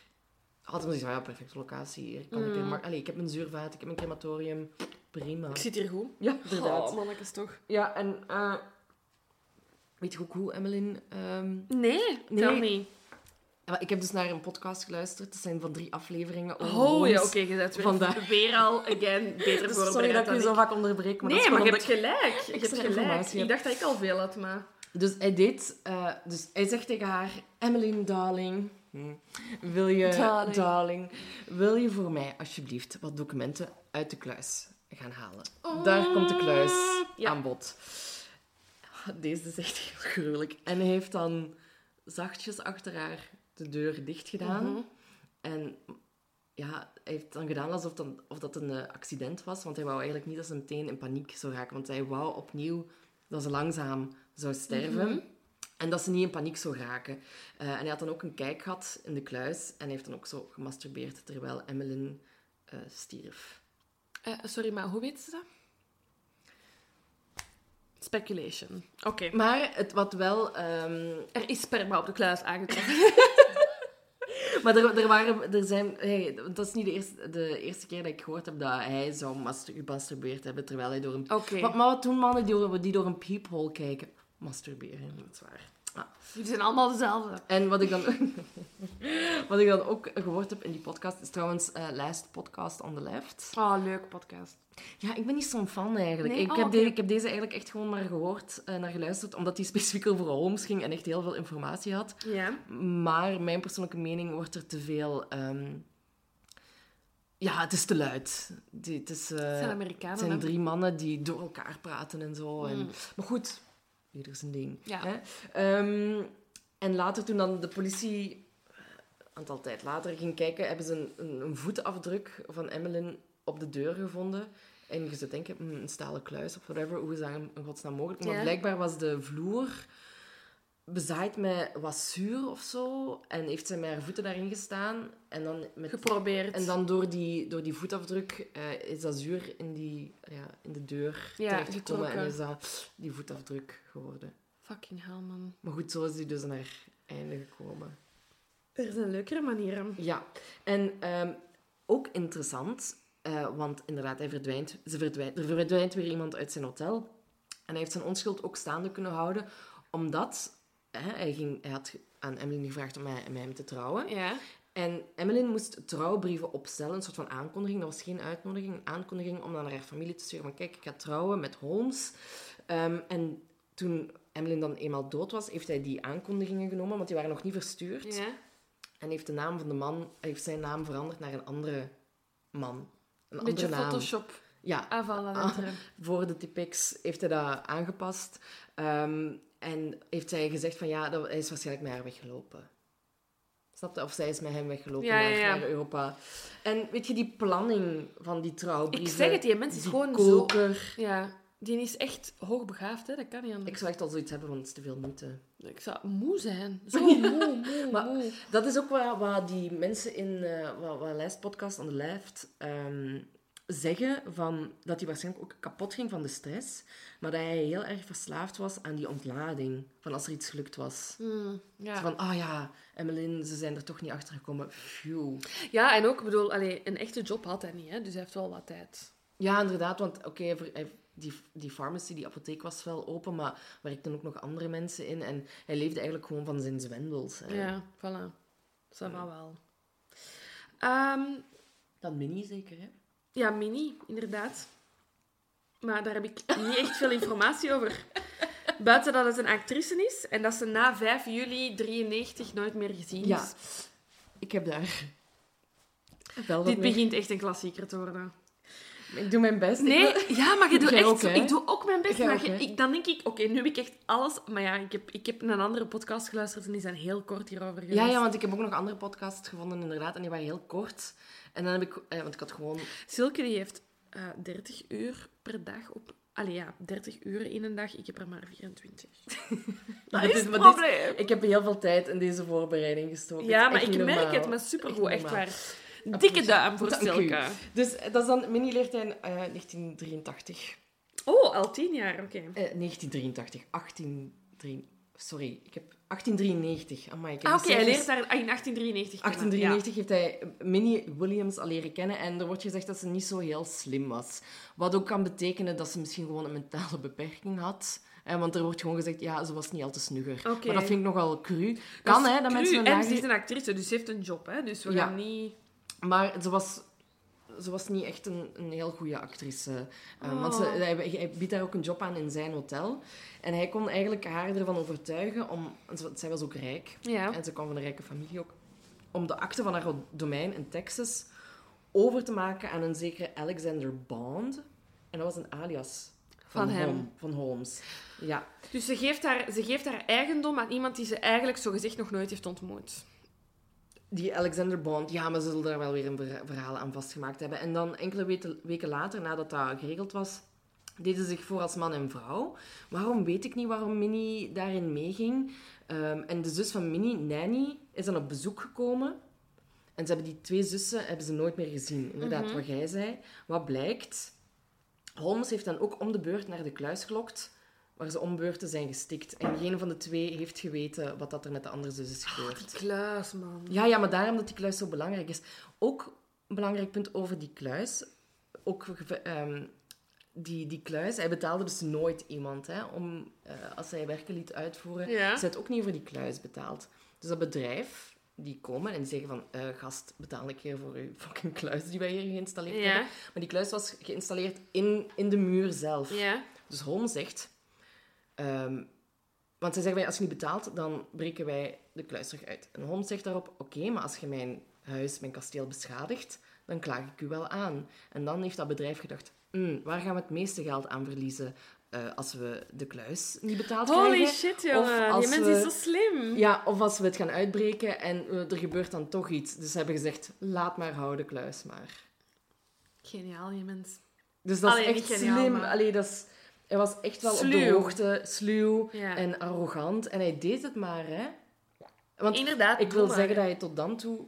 had hij zoiets van, ja, perfecte locatie. Hier kan ik, Mm. er mak- Allee, ik heb een zuurvaat, ik heb een crematorium. Prima. Ik zit hier goed. Ja, inderdaad. Oh, mannetjes toch. Ja, en... eh, weet je ook hoe Emmeline... ehm, Nee, Nee. niet. Ik heb dus naar een podcast geluisterd. Dat zijn van drie afleveringen over Oh ja, oké, je bent weer, Vandaag. weer al, again, beter Dus voorbereid sorry dat ik u zo vaak onderbreek. Maar dat Nee, is maar je hebt gelijk. Je hebt gelijk. Ik dacht dat ik al veel had, maar... Dus hij deed... eh, dus hij zegt tegen haar... Emmeline, darling... Wil je... Darling. Darling. Wil je voor mij alsjeblieft wat documenten uit de kluis gaan halen? Daar komt de kluis Ja. aan bod. Deze is echt heel gruwelijk. En hij heeft dan zachtjes achter haar de deur dicht gedaan. Mhm. En ja, hij heeft dan gedaan alsof dan, of dat een eh, accident was. Want hij wou eigenlijk niet dat ze meteen in paniek zou raken. Want hij wou opnieuw dat ze langzaam zou sterven. Mhm. En dat ze niet in paniek zou raken. Eh, en hij had dan ook een kijk gehad in de kluis. En hij heeft dan ook zo gemasturbeerd terwijl Emmeline eh, stierf. Sorry, maar hoe weten ze dat? Speculation. Oké. Maar het wat wel... ehm, Er is sperma op de kluis aangetroffen. Maar er, er, waren, er zijn... Hey, dat is niet de eerste, de eerste keer dat ik gehoord heb dat hij zou mastur- gemasturbeerd hebben terwijl hij door een... Oké. Maar, maar wat doen mannen die door, die door een peephole kijken? Masturberen, dat is waar. Ah. Die zijn allemaal dezelfde. En wat ik dan, wat ik dan ook gehoord heb in die podcast, is trouwens eh Last Podcast on the Left. Oh, leuk podcast. Ja, ik ben niet zo'n fan eigenlijk. Nee? Ik, Oh, heb de- ik heb deze eigenlijk echt gewoon maar gehoord, eh, naar geluisterd, omdat die specifiek over Holmes ging en echt heel veel informatie had. Ja. Maar mijn persoonlijke mening wordt er te veel... ehm, Ja, het is te luid. Die, het, is, Het zijn Amerikanen. het zijn hè? drie mannen die door elkaar praten en zo. En, Mm. maar goed, ieder zijn ding. Ja. Hè? Ehm, en later, toen dan de politie, een aantal tijd later, ging kijken, hebben ze een, een, een voetafdruk van Emmeline op de deur gevonden. En je zou denken, hm, een stalen kluis of whatever, hoe is dat in godsnaam mogelijk? Maar Ja. blijkbaar was de vloer bezaaid met wat zuur of zo. En heeft zij met haar voeten daarin gestaan. En dan, met, Geprobeerd. en dan door die, door die voetafdruk eh, is dat zuur in, die, ja, in de deur Ja, terechtgekomen. En is dat die voetafdruk geworden. Fucking hell, man. Maar goed, zo is die dus naar einde gekomen. Er zijn leukere manieren. Ja, en ehm, ook interessant, eh, want inderdaad, hij verdwijnt, ze verdwijnt, er verdwijnt weer iemand uit zijn hotel. En hij heeft zijn onschuld ook staande kunnen houden, omdat hè, hij, ging, hij had aan Emmeline gevraagd om mij, met hem te trouwen. Ja. En Emmeline moest trouwbrieven opstellen, een soort van aankondiging. Dat was geen uitnodiging, een aankondiging om dan naar haar familie te sturen. Van kijk, ik ga trouwen met Holmes. Ehm, en toen Emmeline dan eenmaal dood was, heeft hij die aankondigingen genomen, want die waren nog niet verstuurd. Ja. En heeft de naam van de man, heeft zijn naam veranderd naar een andere man. Een beetje andere naam. Photoshop. Ja, Ah. voor de Tipex heeft hij dat aangepast. Ehm, en heeft hij gezegd van ja, dat, hij is waarschijnlijk met haar weggelopen. Snap je? Of zij is met hem weggelopen Ja, naar, ja, ja. naar Europa. En weet je, die planning van die trouwbrieven... Ik zeg het, die mens is gewoon zo... koker. Ja. Die is echt hoogbegaafd, hè. Dat kan niet anders. Ik zou echt al zoiets hebben, want het is te veel moeite. Ik zou moe zijn. Zo moe, moe, Maar- moe. Dat is ook wat, wat die mensen in wat, wat Lijst Podcast on the Left ehm, zeggen, van, dat hij waarschijnlijk ook kapot ging van de stress, maar dat hij heel erg verslaafd was aan die ontlading, van als er iets gelukt was. Hmm, ja. Van, ah ja, Emmeline, ze zijn er toch niet achter gekomen. Phew. ja, en ook, ik bedoel, allee, een echte job had hij niet, hè. Dus hij heeft wel wat tijd. Ja, inderdaad, want oké, die, die pharmacy, die apotheek was wel open, maar er werkten ook nog andere mensen in en hij leefde eigenlijk gewoon van zijn zwendels. Hè. Ja, voilà. Ça va wel. Ehm, Dat mini zeker, hè? Ja, Mini, inderdaad. Maar daar heb ik niet echt veel informatie over. Buiten dat het een actrice is en dat ze na 5 juli 93 nooit meer gezien is. Ja. Ik heb daar wel wat Dit mee- begint echt een klassieker te worden. Ik doe mijn best. Ik Nee, wil- ja, maar je doet Jij echt ook, zo. Ik doe ook mijn best, Jij maar ook, je- hè? ik, dan denk ik, oké, nu heb ik echt alles... Maar ja, ik heb, ik heb een andere podcast geluisterd en die zijn heel kort hierover geweest. Ja, ja, want ik heb ook nog andere podcasts gevonden, inderdaad. En die waren heel kort. En dan heb ik... Eh, want ik had gewoon... Silke die heeft eh 30 uur per dag op... Allee, ja, 30 uren in een dag. Ik heb er maar 24. Dat is het dit- probleem. Ik heb heel veel tijd in deze voorbereiding gestoken. Ja, maar ik merk het, maar supergoed, Echt echt waar. Dikke duim voor. Silke. Dus eh, dat is dan mini-leertijd eh 1983. Oh, al tien jaar, oké. Eh 1983. 18... Sorry, ik heb 1893. Amai, ik heb Ah, oké, hij leert daar ah, in 1893 kennen. 1893 heeft hij Minnie Williams al leren kennen en er wordt gezegd dat ze niet zo heel slim was. Wat ook kan betekenen dat ze misschien gewoon een mentale beperking had. Eh, want er wordt gewoon gezegd, ja, ze was niet al te snugger. Oké. Maar dat vind ik nogal cru. Kan, hè, dat mensen een En ze is een actrice, dus ze heeft een job, hè. Dus we Ja. gaan niet... Maar ze was, ze was niet echt een, een heel goede actrice. Eh, Want ze, Oh. hij, hij biedt daar ook een job aan in zijn hotel. En hij kon eigenlijk haar ervan overtuigen om... Zij was ook rijk. Ja. En ze kwam van een rijke familie ook. Om de akte van haar domein in Texas over te maken aan een zekere Alexander Bond. En dat was een alias van, Van hem. Van Holmes. Ja. Dus ze geeft, haar, ze geeft haar eigendom aan iemand die ze eigenlijk zogezegd nog nooit heeft ontmoet. Die Alexander Bond, ja, maar ze zullen daar wel weer een verha- verhaal aan vastgemaakt hebben. En dan enkele weken later, nadat dat geregeld was, deden ze zich voor als man en vrouw. Waarom weet ik niet waarom Minnie daarin meeging. Ehm, en de zus van Minnie, Nanny, is dan op bezoek gekomen. En ze hebben die twee zussen hebben ze nooit meer gezien. Inderdaad, wat jij zei. Wat blijkt? Holmes heeft dan ook om de beurt naar de kluis gelokt waar ze om beurten zijn gestikt. En geen van de twee heeft geweten wat dat er met de andere zus is gebeurd. Die kluis, man. Ja, ja, maar daarom dat die kluis zo belangrijk is. Ook een belangrijk punt over die kluis. Ook ehm, die, die kluis, hij betaalde dus nooit iemand hè, om, eh, als hij werken liet uitvoeren. Ja. Ze had ook niet voor die kluis betaald. Dus dat bedrijf, die komen en die zeggen van, eh, gast, betaal ik hier voor uw fucking kluis die wij hier geïnstalleerd Ja. hebben. Maar die kluis was geïnstalleerd in, in de muur zelf. Ja. Dus Holmes zegt... ehm, want zij zeggen, wij, als je niet betaalt, dan breken wij de kluis terug uit. En Holmes zegt daarop, oké, maar als je mijn huis, mijn kasteel beschadigt, dan klaag ik u wel aan. En dan heeft dat bedrijf gedacht, "Hmm, waar gaan we het meeste geld aan verliezen? eh, als we de kluis niet betaald Holy krijgen? shit, Of jongen. als Die mens we- is zo slim. Ja, of als we het gaan uitbreken en eh, er gebeurt dan toch iets. Dus ze hebben gezegd, laat maar houden, kluis maar. Geniaal, die mens. Dus dat Allee, is echt geniaal, slim. maar- Allee, dat is, hij was echt wel op de hoogte, sluw Ja. en arrogant. En hij deed het maar, hè. Want Inderdaad, ik wil maar. zeggen dat hij tot dan toe...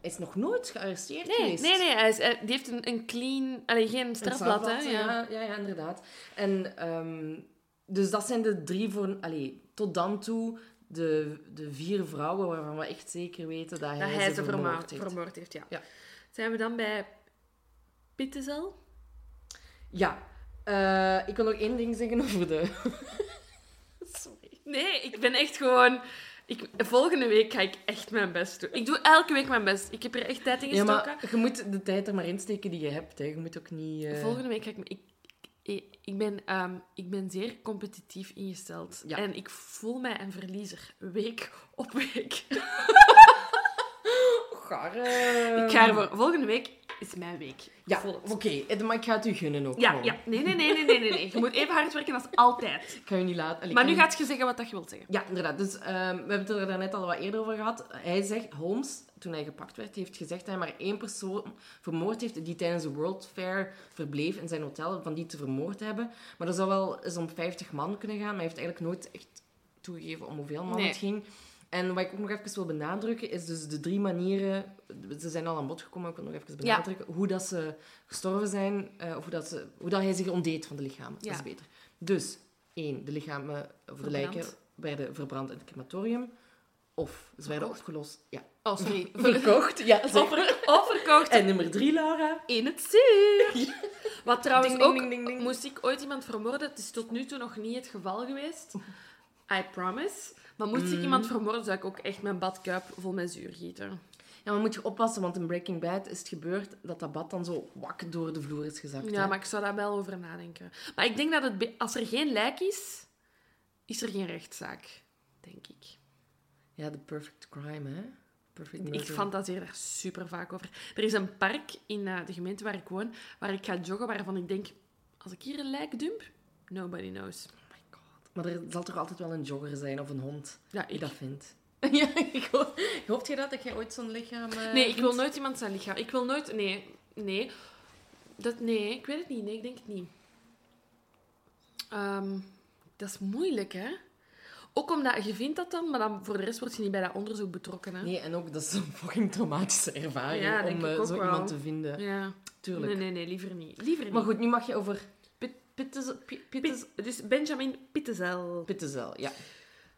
Hij is nog nooit gearresteerd Nee, geweest. nee, nee. Hij is, hij- die heeft een, een clean... Allee, geen Een strafblad, hè. Ja. ja, ja, inderdaad. En ehm, dus dat zijn de drie voor... Allee, tot dan toe de, de vier vrouwen waarvan we echt zeker weten dat hij, Dat hij ze ze vermoord vermoord heeft. vermoord heeft, ja. Ja. Zijn we dan bij Pittezel? Ja. Eh, ik wil nog één ding zeggen over de... Sorry. Nee, ik ben echt gewoon... Ik, volgende week ga ik echt mijn best doen. Ik doe elke week mijn best. Ik heb er echt tijd in Ja, gestoken. maar je moet de tijd er maar insteken die je hebt. Hè. Je moet ook niet... eh, Volgende week ga ik... Ik, ik, ik, ben, ehm, ik ben zeer competitief ingesteld. Ja. En ik voel mij een verliezer. Week op week. Garre. Ik ga ervoor... Volgende week is mijn week. Ja, oké. eh, Maar ik ga het u gunnen ook Ja, gewoon. ja. Nee, nee, nee, nee, nee, nee. Je moet even hard werken als altijd. Ik ga je niet laten... Allee, Maar nu gaat je zeggen wat dat je wilt zeggen. Ja, inderdaad. Dus ehm, we hebben het er daarnet al wat eerder over gehad. Hij zegt, Holmes, toen hij gepakt werd, heeft gezegd dat hij maar één persoon vermoord heeft die tijdens de World Fair verbleef in zijn hotel, van die te vermoord hebben. Maar dat zou wel eens om 50 man kunnen gaan, maar hij heeft eigenlijk nooit echt toegegeven om hoeveel man Nee. het ging. En wat ik ook nog even wil benadrukken, is dus de drie manieren... Ze zijn al aan bod gekomen, maar ik wil nog even Ja. benadrukken hoe dat ze gestorven zijn, eh, of hoe, dat ze, hoe dat hij zich ontdeed van de lichamen. Dat is beter. Dus, één, de lichamen, of de lijken werden verbrand in het crematorium. Of ze werden Verkocht. opgelost. Ja. Oh, sorry. Verkocht, ja. zeker. Over, overkocht En nummer drie, Laura. in het zuur. Wat trouwens Ding, ook... ding, ding, ding. Moest ik ooit iemand vermoorden, het is tot nu toe nog niet het geval geweest. I promise. Maar moest ik iemand vermoorden, zou ik ook echt mijn badkuip vol met zuur gieten. Ja, maar moet je oppassen, want in Breaking Bad is het gebeurd dat dat bad dan zo wak door de vloer is gezakt. Ja, hè. maar ik zou daar wel over nadenken. Maar ik denk dat het... Als er geen lijk is, is er geen rechtszaak. Denk ik. Ja, de perfect crime, hè. Perfect Ik fantaseer daar super vaak over. Er is een park in eh, de gemeente waar ik woon, waar ik ga joggen, waarvan ik denk, als ik hier een lijk dump, nobody knows. Maar er zal toch altijd wel een jogger zijn of een hond Ja, die ik. dat vindt. ja, ik hoop, hoopt je dat, dat jij ooit zo'n lichaam... eh, Nee, ik vindt? wil nooit iemand zijn lichaam. Ik wil nooit... Nee, nee. Dat, nee, ik weet het niet. Nee, ik denk het niet. Ehm, dat is moeilijk, hè? Ook omdat je vindt dat dan, maar dan voor de rest word je niet bij dat onderzoek betrokken, hè? Nee, en ook, dat is een fucking traumatische ervaring Ja, om eh, zo wel. iemand te vinden. Ja. Tuurlijk. Nee, nee, nee, liever niet. Liever niet. Maar goed, nu mag je over Pit, Pittes, Pi- Pittes, Pit- dus Benjamin Pittezel. Pittezel, ja.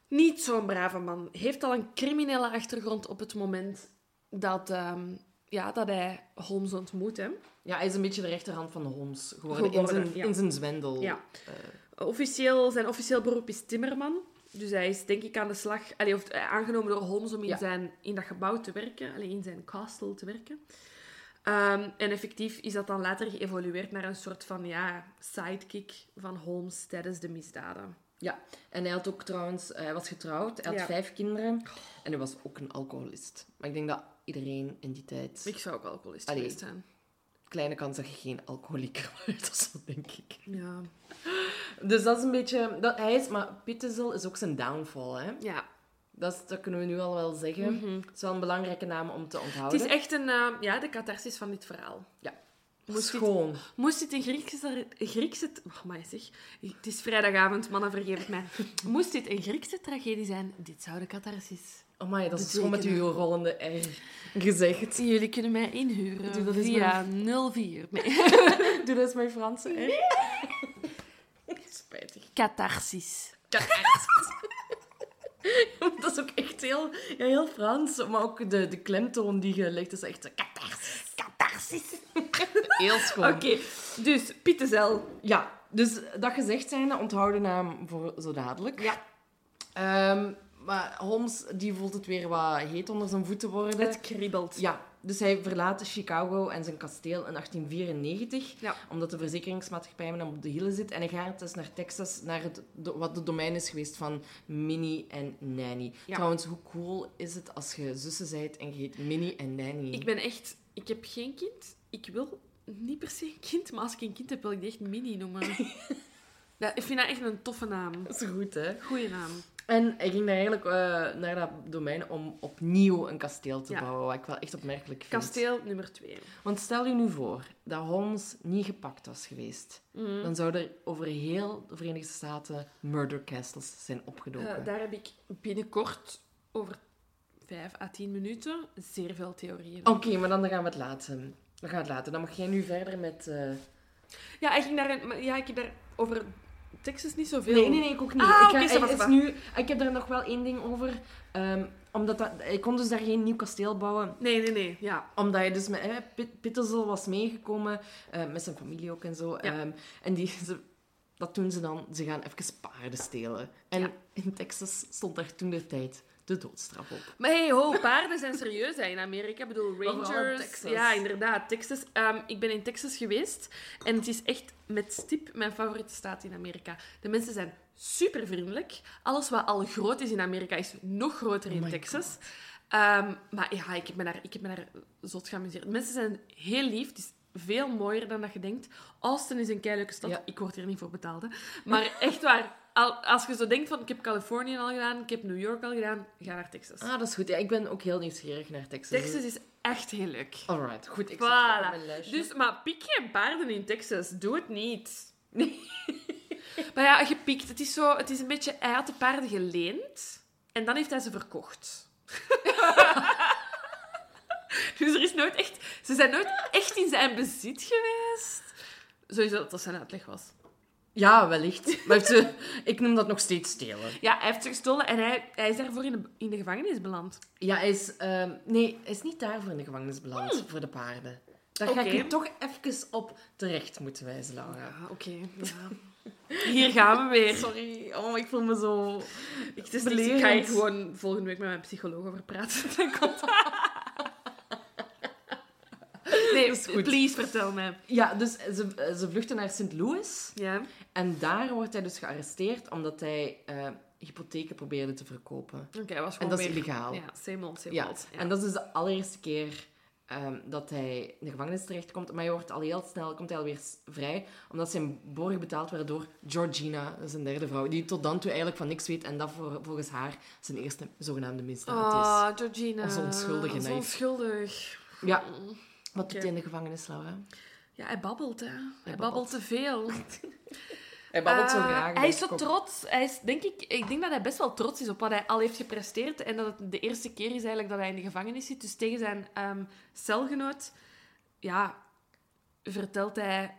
Niet zo'n brave man. Heeft al een criminele achtergrond op het moment dat, ehm, ja, dat hij Holmes ontmoet. Hè. Ja, hij is een beetje de rechterhand van Holmes geworden, Geworden, in, zijn, ja. in zijn zwendel. Ja. Eh, Officieel, zijn officieel beroep is timmerman. Dus hij is denk ik aan de slag... Allee, of, eh, aangenomen door Holmes om in, Ja. zijn, in dat gebouw te werken. Allee, in zijn castle te werken. Ehm, en effectief is dat dan later geëvolueerd naar een soort van ja, sidekick van Holmes tijdens de misdaden. ja, en hij had ook trouwens, hij was getrouwd, hij had Ja. vijf kinderen en hij was ook een alcoholist. Maar ik denk dat iedereen in die tijd, Ik zou ook alcoholist Allee. geweest zijn. kleine kans dat je geen alcoholieker wordt, of zo, denk ik. Ja. Dus dat is een beetje, dat, hij is, maar Pittezel is ook zijn downfall, hè. ja. Dat, is, dat kunnen we nu al wel zeggen. Het is wel een belangrijke naam om te Het onthouden. is echt een, eh, ja, de catharsis van dit verhaal. Ja. Moest dit, Schoon. moest dit een Griekse... Griekse oh, maar zeg. Het is vrijdagavond, mannen, vergeef het mij. Moest dit een Griekse tragedie zijn, dit zou de catharsis. Oh my, dat is gewoon met uw rollende R gezegd. Jullie kunnen mij inhuren Doe dat eens via 04. Nee. Doe dat eens mijn Franse R. Spijtig. Catharsis. dat is ook echt heel, ja, heel Frans. Maar ook de, de klemtoon die je legt is echt. Catharsis. Catharsis. Heel schoon. Oké, dus Pietezel. Ja, dus dat gezegd zijnde, onthoud de naam voor zo dadelijk. Ja. Ehm, maar Holmes die voelt het weer wat heet onder zijn voeten worden. Het kriebelt. Ja, dus hij verlaat Chicago en zijn kasteel in 1894, Ja. omdat de verzekeringsmaatschappij hem op de hielen zit. En hij gaat dus naar Texas, naar het, de- wat de domein is geweest van Minnie en Nanny. Ja. Trouwens, hoe cool is het als je zussen bent en je heet Minnie en Nanny? Ik ben echt... Ik heb geen kind. Ik wil niet per se een kind, maar als ik een kind heb, wil ik die echt Mini noemen. ja, ik vind dat echt een toffe naam. Dat is goed, hè? Goeie naam. En hij ging daar eigenlijk eh, naar dat domein om opnieuw een kasteel te Ja. bouwen, wat ik wel echt opmerkelijk vind. Kasteel nummer 2. Want stel je nu voor dat Holmes niet gepakt was geweest. Mhm. Dan zouden er over heel de Verenigde Staten murder castles zijn opgedoken. Eh, daar heb ik binnenkort, over 5 à 10 minuten, zeer veel theorieën. Oké, maar dan gaan we het laten. Dan gaan we het laten. Dan mag jij nu verder met... eh, Ja, ik, ging daar, ja, ik heb daar over Texas niet zoveel. Nee, nee, nee, ik ook niet. Ah, ik, ga- is nu, ik heb daar nog wel één ding over. Ehm, omdat dat, hij kon dus daar geen nieuw kasteel bouwen. Nee, nee, nee. Ja. Omdat hij dus met eh, Pit- was meegekomen, eh, met zijn familie ook en zo. Ja. Ehm, en die, ze, dat doen ze dan, ze gaan even paarden stelen. En Ja. in Texas stond daar toen de tijd de doodstraf op. Maar hey, ho, paarden zijn serieus hè, in Amerika. Ik bedoel, Rangers. Texas. Ja, inderdaad, Texas. Ehm, ik ben in Texas geweest en het is echt met stip mijn favoriete staat in Amerika. De mensen zijn super vriendelijk. Alles wat al groot is in Amerika is nog groter in Oh Texas. Ehm, maar ja, ik heb, me daar, ik heb me daar zot geamuseerd. De mensen zijn heel lief. Het is veel mooier dan dat je denkt. Austin is een keileuke stad. Ja. Ik word hier niet voor betaald. Hè. Maar echt waar. Al- Als je zo denkt van, ik heb Californië al gedaan, ik heb New York al gedaan, ga naar Texas. Ah, dat is goed. Ja, ik ben ook heel nieuwsgierig naar Texas. Texas is echt heel leuk. Alright, goed. Ik Voilà. mijn lijstje. Dus, maar piek geen paarden in Texas. Doe het niet. maar ja, gepikt. Het is zo... Het is een beetje... Hij had de paarden geleend. En dan heeft hij ze verkocht. dus er is nooit echt... Ze zijn nooit echt in zijn bezit geweest. Sowieso dat dat zijn uitleg was. Ja, wellicht. Maar heeft ze- ik noem dat nog steeds stelen. Ja, hij heeft ze gestolen en hij, hij is daarvoor in de, in de gevangenis beland. Ja, hij is... ehm, nee, hij is niet daarvoor in de gevangenis beland, voor de paarden. Daar ga ik je toch even op terecht moeten wijzen, Laura. Ja, oké. Ja. Hier gaan we weer. Sorry, oh, ik voel me zo... Ik, het is Belerend. ik ga hier gewoon volgende week met mijn psycholoog over praten. Dan komt. Nee, Dat is goed. please, vertel mij. Ja, dus ze, ze vluchten naar St. Louis. Ja. En daar wordt hij dus gearresteerd omdat hij eh, hypotheken probeerde te verkopen. Oké, was En gewoon dat is illegaal. Ja, same old, same Ja, old. Ja. en dat is dus de allereerste keer ehm, dat hij in de gevangenis terechtkomt. Maar hij wordt al heel snel komt hij alweer vrij, omdat zijn borgen betaald werden door Georgina, zijn derde vrouw, die tot dan toe eigenlijk van niks weet en dat voor, volgens haar zijn eerste zogenaamde misdaad is. Oh, Georgina. Als onschuldige Als onschuldig. Ja, wat Oké. doet hij in de gevangenis, Laura? Ja, hij babbelt, hè. Hij, babbelt. babbelt te veel. Hij babbelt zo Eh, graag. Hij is zo trots. Hij is, denk ik, ik denk dat hij best wel trots is op wat hij al heeft gepresteerd. En dat het de eerste keer is eigenlijk dat hij in de gevangenis zit. Dus tegen zijn ehm, celgenoot ja, vertelt hij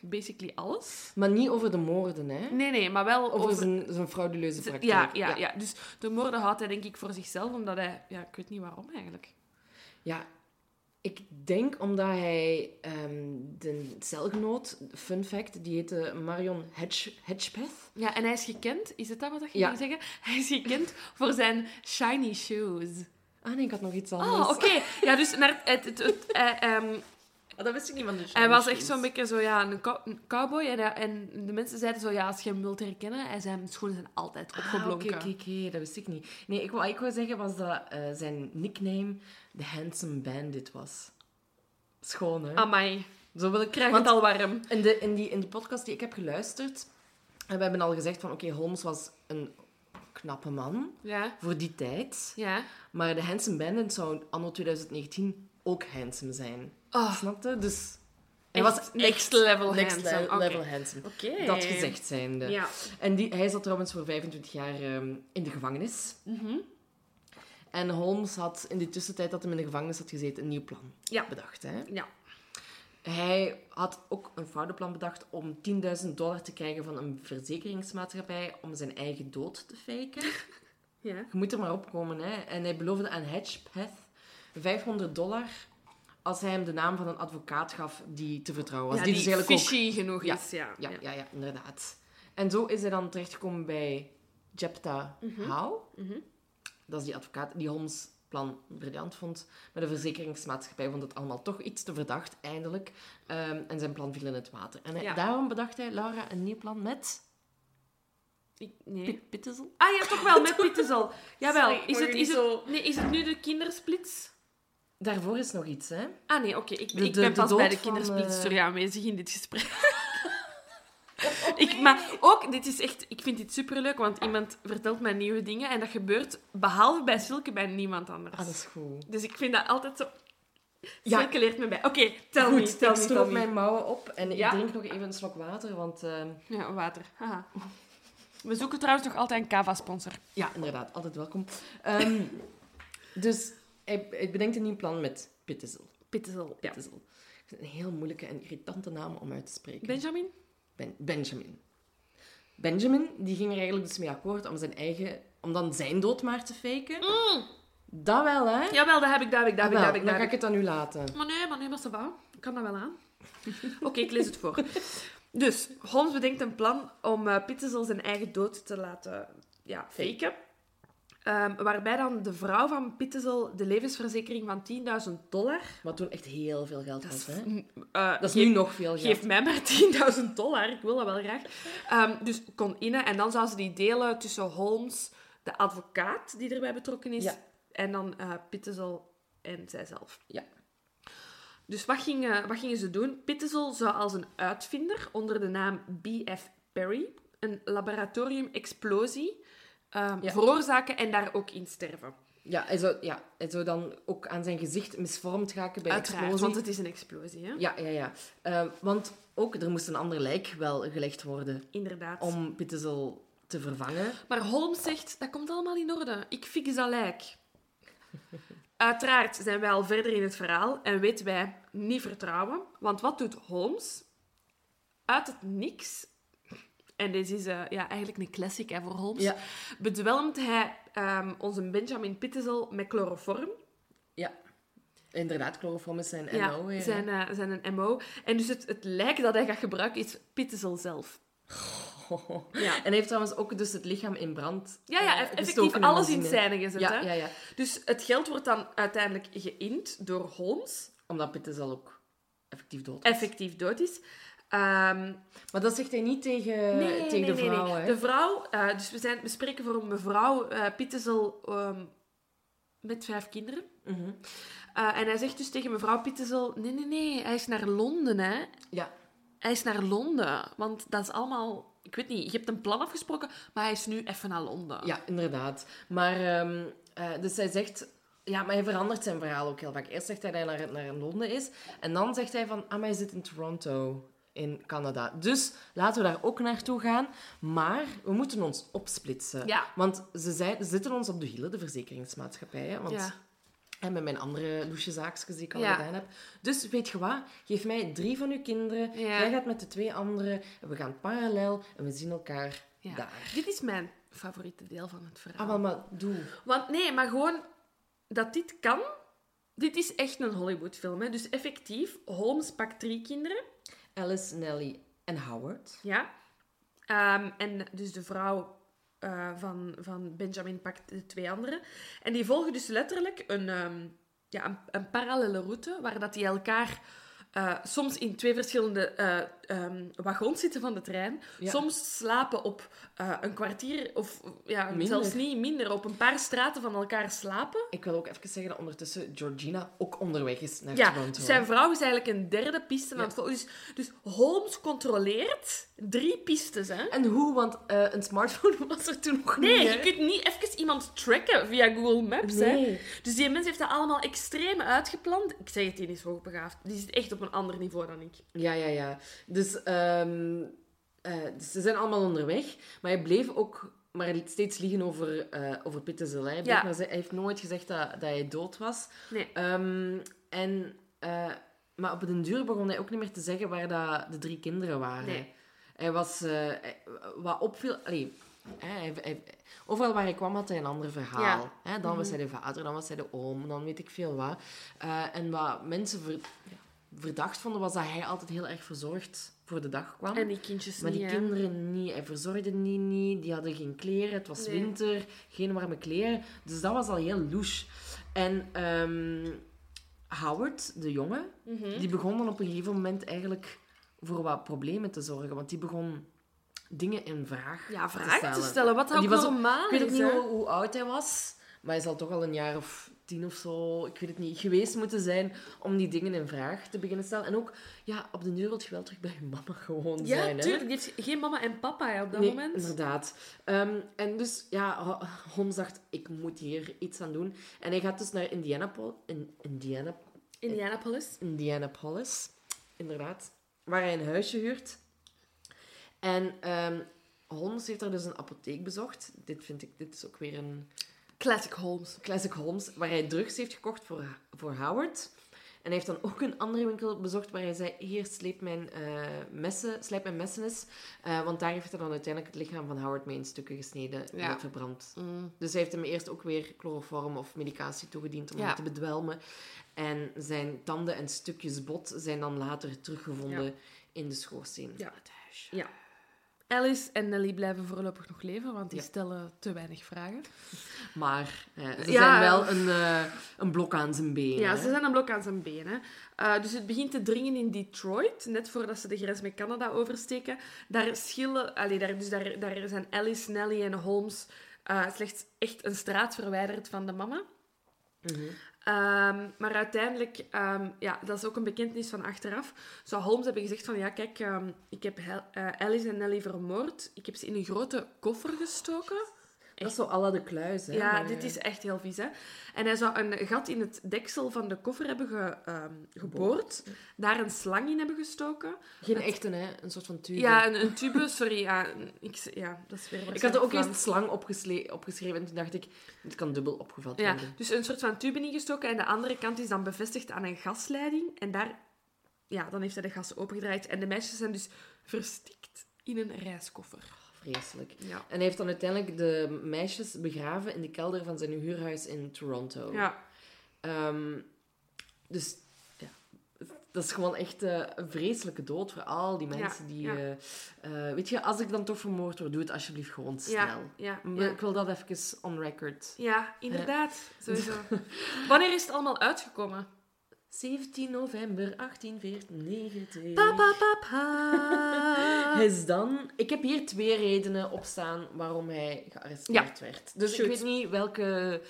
basically alles. Maar niet over de moorden, hè? Nee, nee, maar wel Over, over... zijn, zijn frauduleuze praktijk. ja, ja, ja, dus de moorden houdt hij denk ik voor zichzelf, omdat hij... Ja, ik weet niet waarom eigenlijk. Ja, ik denk omdat hij ehm, de celgenoot, fun fact, die heette Marion Hedge, Hedgepeth. Ja, en hij is gekend, is het dat wat je Ja. ging zeggen? Hij is gekend voor zijn shiny shoes. Ah nee, ik had nog iets anders. Oh, oké. Ja, dus naar het, het, het, hij, ehm, Ah, dat wist ik niet van de hij was echt zo'n beetje zo, ja, een, cow- een cowboy. En, hij- en de mensen zeiden zo, ja, als je hem wilt herkennen, hij zijn schoenen zijn altijd Ah, oké, opgeblonken. oké, oké, dat wist ik niet. Nee, ik, wat ik wou zeggen was dat eh, zijn nickname The Handsome Bandit was. Schoon, hè? Amai, Zo wil ik krijg want het al warm. In, de, in, die, in die podcast die ik heb geluisterd, en we hebben al gezegd van, oké, Holmes was een knappe man Ja, voor die tijd. ja. Maar de Handsome Bandit zou anno 2019 ook handsome zijn. Oh, Snapte? Dus hij Echt was next level next handsome. le- Oké. level handsome. Dat gezegd zijnde. Ja. En die, hij zat trouwens voor 25 jaar ehm, in de gevangenis. Mhm. En Holmes had in die tussentijd dat hij in de gevangenis had gezeten een nieuw plan Ja. bedacht. Hè? Ja. Hij had ook een fraudeplan bedacht om 10.000 dollar te krijgen van een verzekeringsmaatschappij om zijn eigen dood te faken. Ja. Je moet er maar opkomen, hè. En hij beloofde aan Hedgepath 500 dollar als hij hem de naam van een advocaat gaf die te vertrouwen was. Ja, die, die dus eigenlijk ook... fishy genoeg Ja, is. Ja. Ja, ja, ja, inderdaad. En zo is hij dan terechtgekomen bij Jepta Howe. Dat is die advocaat die Holmes' plan briljant vond. Maar de verzekeringsmaatschappij vond het allemaal toch iets te verdacht, eindelijk. Ehm, en zijn plan viel in het water. En hij- daarom bedacht hij, Laura, een nieuw plan met Ik, nee. Ah ja, toch wel, met Pittezel. Jawel. Sorry, is, het, is, het, zo- nee, is het nu de kindersplits? Daarvoor is nog iets, hè. Ah nee, oké. Ik, ik ben pas bij de van, kindersplits eh, aanwezig in dit gesprek. ik, maar ook, dit is echt, ik vind dit superleuk, want iemand vertelt mij nieuwe dingen en dat gebeurt behalve bij Silke bij niemand anders. Ah, dat is goed. Dus ik vind dat altijd zo... Ja. Silke leert me bij. Oké, tel Goed, me, tel ik me, stroop mijn mouwen op en Ja. ik drink nog even een slok water, want... ehm, Ja, water. Haha. We zoeken trouwens nog altijd een Cava-sponsor. Ja, inderdaad. Altijd welkom. Ehm, dus hij, hij bedenkt een nieuw plan met Pittezel. Pittezel. Ja. Pittezel. Een heel moeilijke en irritante naam om uit te spreken. Benjamin? Ben- Benjamin. Benjamin die ging er eigenlijk dus mee akkoord om, zijn eigen, om dan zijn dood maar te faken. Dat wel, hè? Jawel, dat heb ik, dat heb ik, dat heb ik, dat heb ik. dan ga ik het aan u laten. Maar nee, maar nee, maar ça va. Ik kan dat wel aan. Oké, ik lees het voor. Dus, Holmes bedenkt een plan om uh, Pittezel zijn eigen dood te laten ja, faken. Ehm, waarbij dan de vrouw van Pittezel de levensverzekering van 10.000 dollar... Wat toen echt heel veel geld was, hè? eh, Dat is geef- nu nog veel geld. Geef mij maar 10.000 dollar, ik wil dat wel graag. Ehm, dus kon innen en dan zou ze die delen tussen Holmes, de advocaat die erbij betrokken is, Ja. en dan Pittezel en zijzelf. Ja. Dus wat gingen, wat gingen ze doen? Pittezel zou als een uitvinder onder de naam B.F. Perry een laboratorium-explosie ehm, Ja. veroorzaken en daar ook in sterven. Ja hij, zou, ja, hij zou dan ook aan zijn gezicht misvormd raken bij Uiteraard, explosie. want het is een explosie, hè? Ja, ja, ja. Eh, want ook, er moest een ander lijk wel gelegd worden Inderdaad. om Pittezel te vervangen. Maar Holmes zegt, dat komt allemaal in orde. Ik fix dat lijk. Uiteraard zijn wij al verder in het verhaal en weten wij niet vertrouwen. Want wat doet Holmes? Uit het niks, en dit is eh, ja, eigenlijk een classic hè, voor Holmes, Ja. bedwelmt hij ehm, onze Benjamin Pittezel met chloroform. Ja. Inderdaad, chloroform is zijn MO. ja, hè. zijn, eh, zijn een MO. En dus het, het lijk dat hij gaat gebruiken is Pittezel zelf. Ja. En hij heeft trouwens ook dus het lichaam in brand Ja, ja, eh, effectief alles in scène gezet. Ja, hè? ja, ja. Dus het geld wordt dan uiteindelijk geïnd door Holmes, Omdat Pittezel ook effectief dood was. effectief dood is. Ehm, Maar dat zegt hij niet tegen, nee, tegen nee, de vrouw, nee. hè? De vrouw, eh, dus we, zijn, we spreken voor een mevrouw ehm, met vijf kinderen. Mhm. Eh, en hij zegt dus tegen mevrouw Pittezel, nee, nee, nee, hij is naar Londen, hè. Ja. Hij is naar Londen, want dat is allemaal... Ik weet niet, je hebt een plan afgesproken, maar hij is nu even naar Londen. ja, inderdaad. Maar, ehm, eh, dus hij zegt... Ja, maar hij verandert zijn verhaal ook heel vaak. Eerst zegt hij dat hij naar, naar Londen is. En dan zegt hij van... Ah, maar hij zit in Toronto, in Canada. Dus laten we daar ook naartoe gaan. Maar we moeten ons opsplitsen. Ja. Want ze, ze zitten ons op de hielen, de verzekeringsmaatschappijen. Want Ja. En met mijn andere loesje zaakjes die ik al Ja. gedaan heb. Dus weet je wat? Geef mij drie van uw kinderen. Ja. Jij gaat met de twee anderen. En we gaan parallel en we zien elkaar Ja. daar. Dit is mijn favoriete deel van het verhaal. Ah, maar, maar doe. Want nee, maar gewoon dat dit kan. Dit is echt een Hollywoodfilm. Hè? Dus effectief, Holmes pakt drie kinderen. Alice, Nelly en Howard. Ja. Ehm, en dus de vrouw eh, van, van Benjamin pakt de twee anderen. En die volgen dus letterlijk een, ehm, ja, een, een parallele route, waar dat die elkaar eh, soms in twee verschillende eh, ehm, wagons zitten van de trein. Ja. Soms slapen op eh, een kwartier, of ja, Minder. zelfs niet minder, op een paar straten van elkaar slapen. Ik wil ook even zeggen dat ondertussen Georgina ook onderweg is naar Ja, Toronto. zijn vrouw is eigenlijk een derde piste aan het volgen. Dus, dus Holmes controleert drie pistes, hè? En hoe? Want eh, een smartphone was er toen nog Nee, niet. je hè? kunt niet even iemand tracken via Google Maps. Hè? Nee. Dus die mens heeft dat allemaal extreem uitgepland. Ik zeg het, die is hoogbegaafd. Die zit echt op een ander niveau dan ik. Ja, ja, ja. Dus, ehm, eh, dus ze zijn allemaal onderweg. Maar hij bleef ook maar steeds liegen over, eh over Pittezel. hè. Hij, Ja. hij heeft nooit gezegd dat, dat hij dood was. Nee. Ehm, en eh, maar op den duur begon hij ook niet meer te zeggen waar dat de drie kinderen waren. Nee. Hij was... hij- wat opviel... Allee, hij, hij- overal waar hij kwam had hij een ander verhaal. Ja. Mhm. Hè, dan was hij de vader, dan was hij de oom, dan weet ik veel wat. En wat mensen ver- ja, verdacht vonden, was dat hij altijd heel erg verzorgd voor de dag kwam. En die kindjes Maar niet, die hè. kinderen niet. Hij verzorgde die niet. Die hadden geen kleren. Het was Nee. winter. Geen warme kleren. Dus dat was al heel louche. En ehm, Howard, de jongen, Mhm. die begon dan op een gegeven moment eigenlijk voor wat problemen te zorgen. Want die begon dingen in vraag Ja, te vragen stellen. te stellen. Wat ook die normaal Ik weet ook niet hoe, hoe oud hij was. Maar hij zal toch al een jaar of tien of zo, ik weet het niet, geweest moeten zijn om die dingen in vraag te beginnen stellen. En ook, ja, op de duur wil je wel terug bij je mama gewoon Ja, zijn. hè. tuurlijk. Die heeft geen mama en papa hè, op dat Nee, moment. inderdaad. Ehm, en dus, ja, Ho- Holmes dacht, ik moet hier iets aan doen. En hij gaat dus naar Indianapol in, Indiana, Indianapolis. Indianapolis, inderdaad, waar hij een huisje huurt. En ehm, Holmes heeft daar dus een apotheek bezocht. Dit vind ik, dit is ook weer een Classic Holmes. classic Holmes, waar hij drugs heeft gekocht voor, voor Howard. En hij heeft dan ook een andere winkel bezocht waar hij zei, hier, sleep mijn, eh, messen, slijp mijn messen eens. Eh, want daar heeft hij dan uiteindelijk het lichaam van Howard mee in stukken gesneden en het verbrand. Mm. Dus hij heeft hem eerst ook weer chloroform of medicatie toegediend om Ja. hem te bedwelmen. En zijn tanden en stukjes bot zijn dan later teruggevonden Ja. in de schoorsteen Ja. van het. Ja. Alice en Nelly blijven voorlopig nog leven, want die Ja. stellen te weinig vragen. Maar eh, ze Ja. zijn wel een, eh, een blok aan zijn benen. Ja, ze zijn een blok aan zijn benen. Eh, dus het begint te dringen in Detroit, net voordat ze de grens met Canada oversteken. Daar schillen, allee, daar, dus daar, daar zijn Alice, Nelly en Holmes slechts echt een straat verwijderd van de mama. Mhm. Ehm, maar uiteindelijk, ehm, ja, dat is ook een bekentenis van achteraf, zou Holmes hebben gezegd van, ja, kijk, ehm, ik heb Hel- eh, Alice en Nelly vermoord. Ik heb ze in een grote koffer gestoken. Dat is zo la de kluis, hè. Ja, maar, dit eh, is echt heel vies, hè. En hij zou een gat in het deksel van de koffer hebben ge, ehm, geboord, daar een slang in hebben gestoken. Geen echte, hè. Een soort van tube. Ja, een, een tube, sorry. Ja, ik, ja, dat is weer Ik had er ook eerst slang opgeschreven en toen dacht ik, dit kan dubbel opgevat Ja, worden. dus een soort van tube ingestoken en de andere kant is dan bevestigd aan een gasleiding. En daar, ja, dan heeft hij de gas opengedraaid. En de meisjes zijn dus verstikt in een reiskoffer. Vreselijk. Ja. En hij heeft dan uiteindelijk de meisjes begraven in de kelder van zijn huurhuis in Toronto. Ja, Ehm, dus ja, dat is gewoon echt eh, een vreselijke dood voor al die mensen die... ja. eh, eh, weet je, als ik dan toch vermoord word, doe het alsjeblieft gewoon snel. ja, ja, Maar ja. Ik wil dat even on record. Ja, inderdaad. Sowieso. Wanneer is het allemaal uitgekomen? 17 november 1894. Papa, papa. is dan... Ik heb hier twee redenen op staan waarom hij gearresteerd werd. Dus Shoot. ik weet niet welke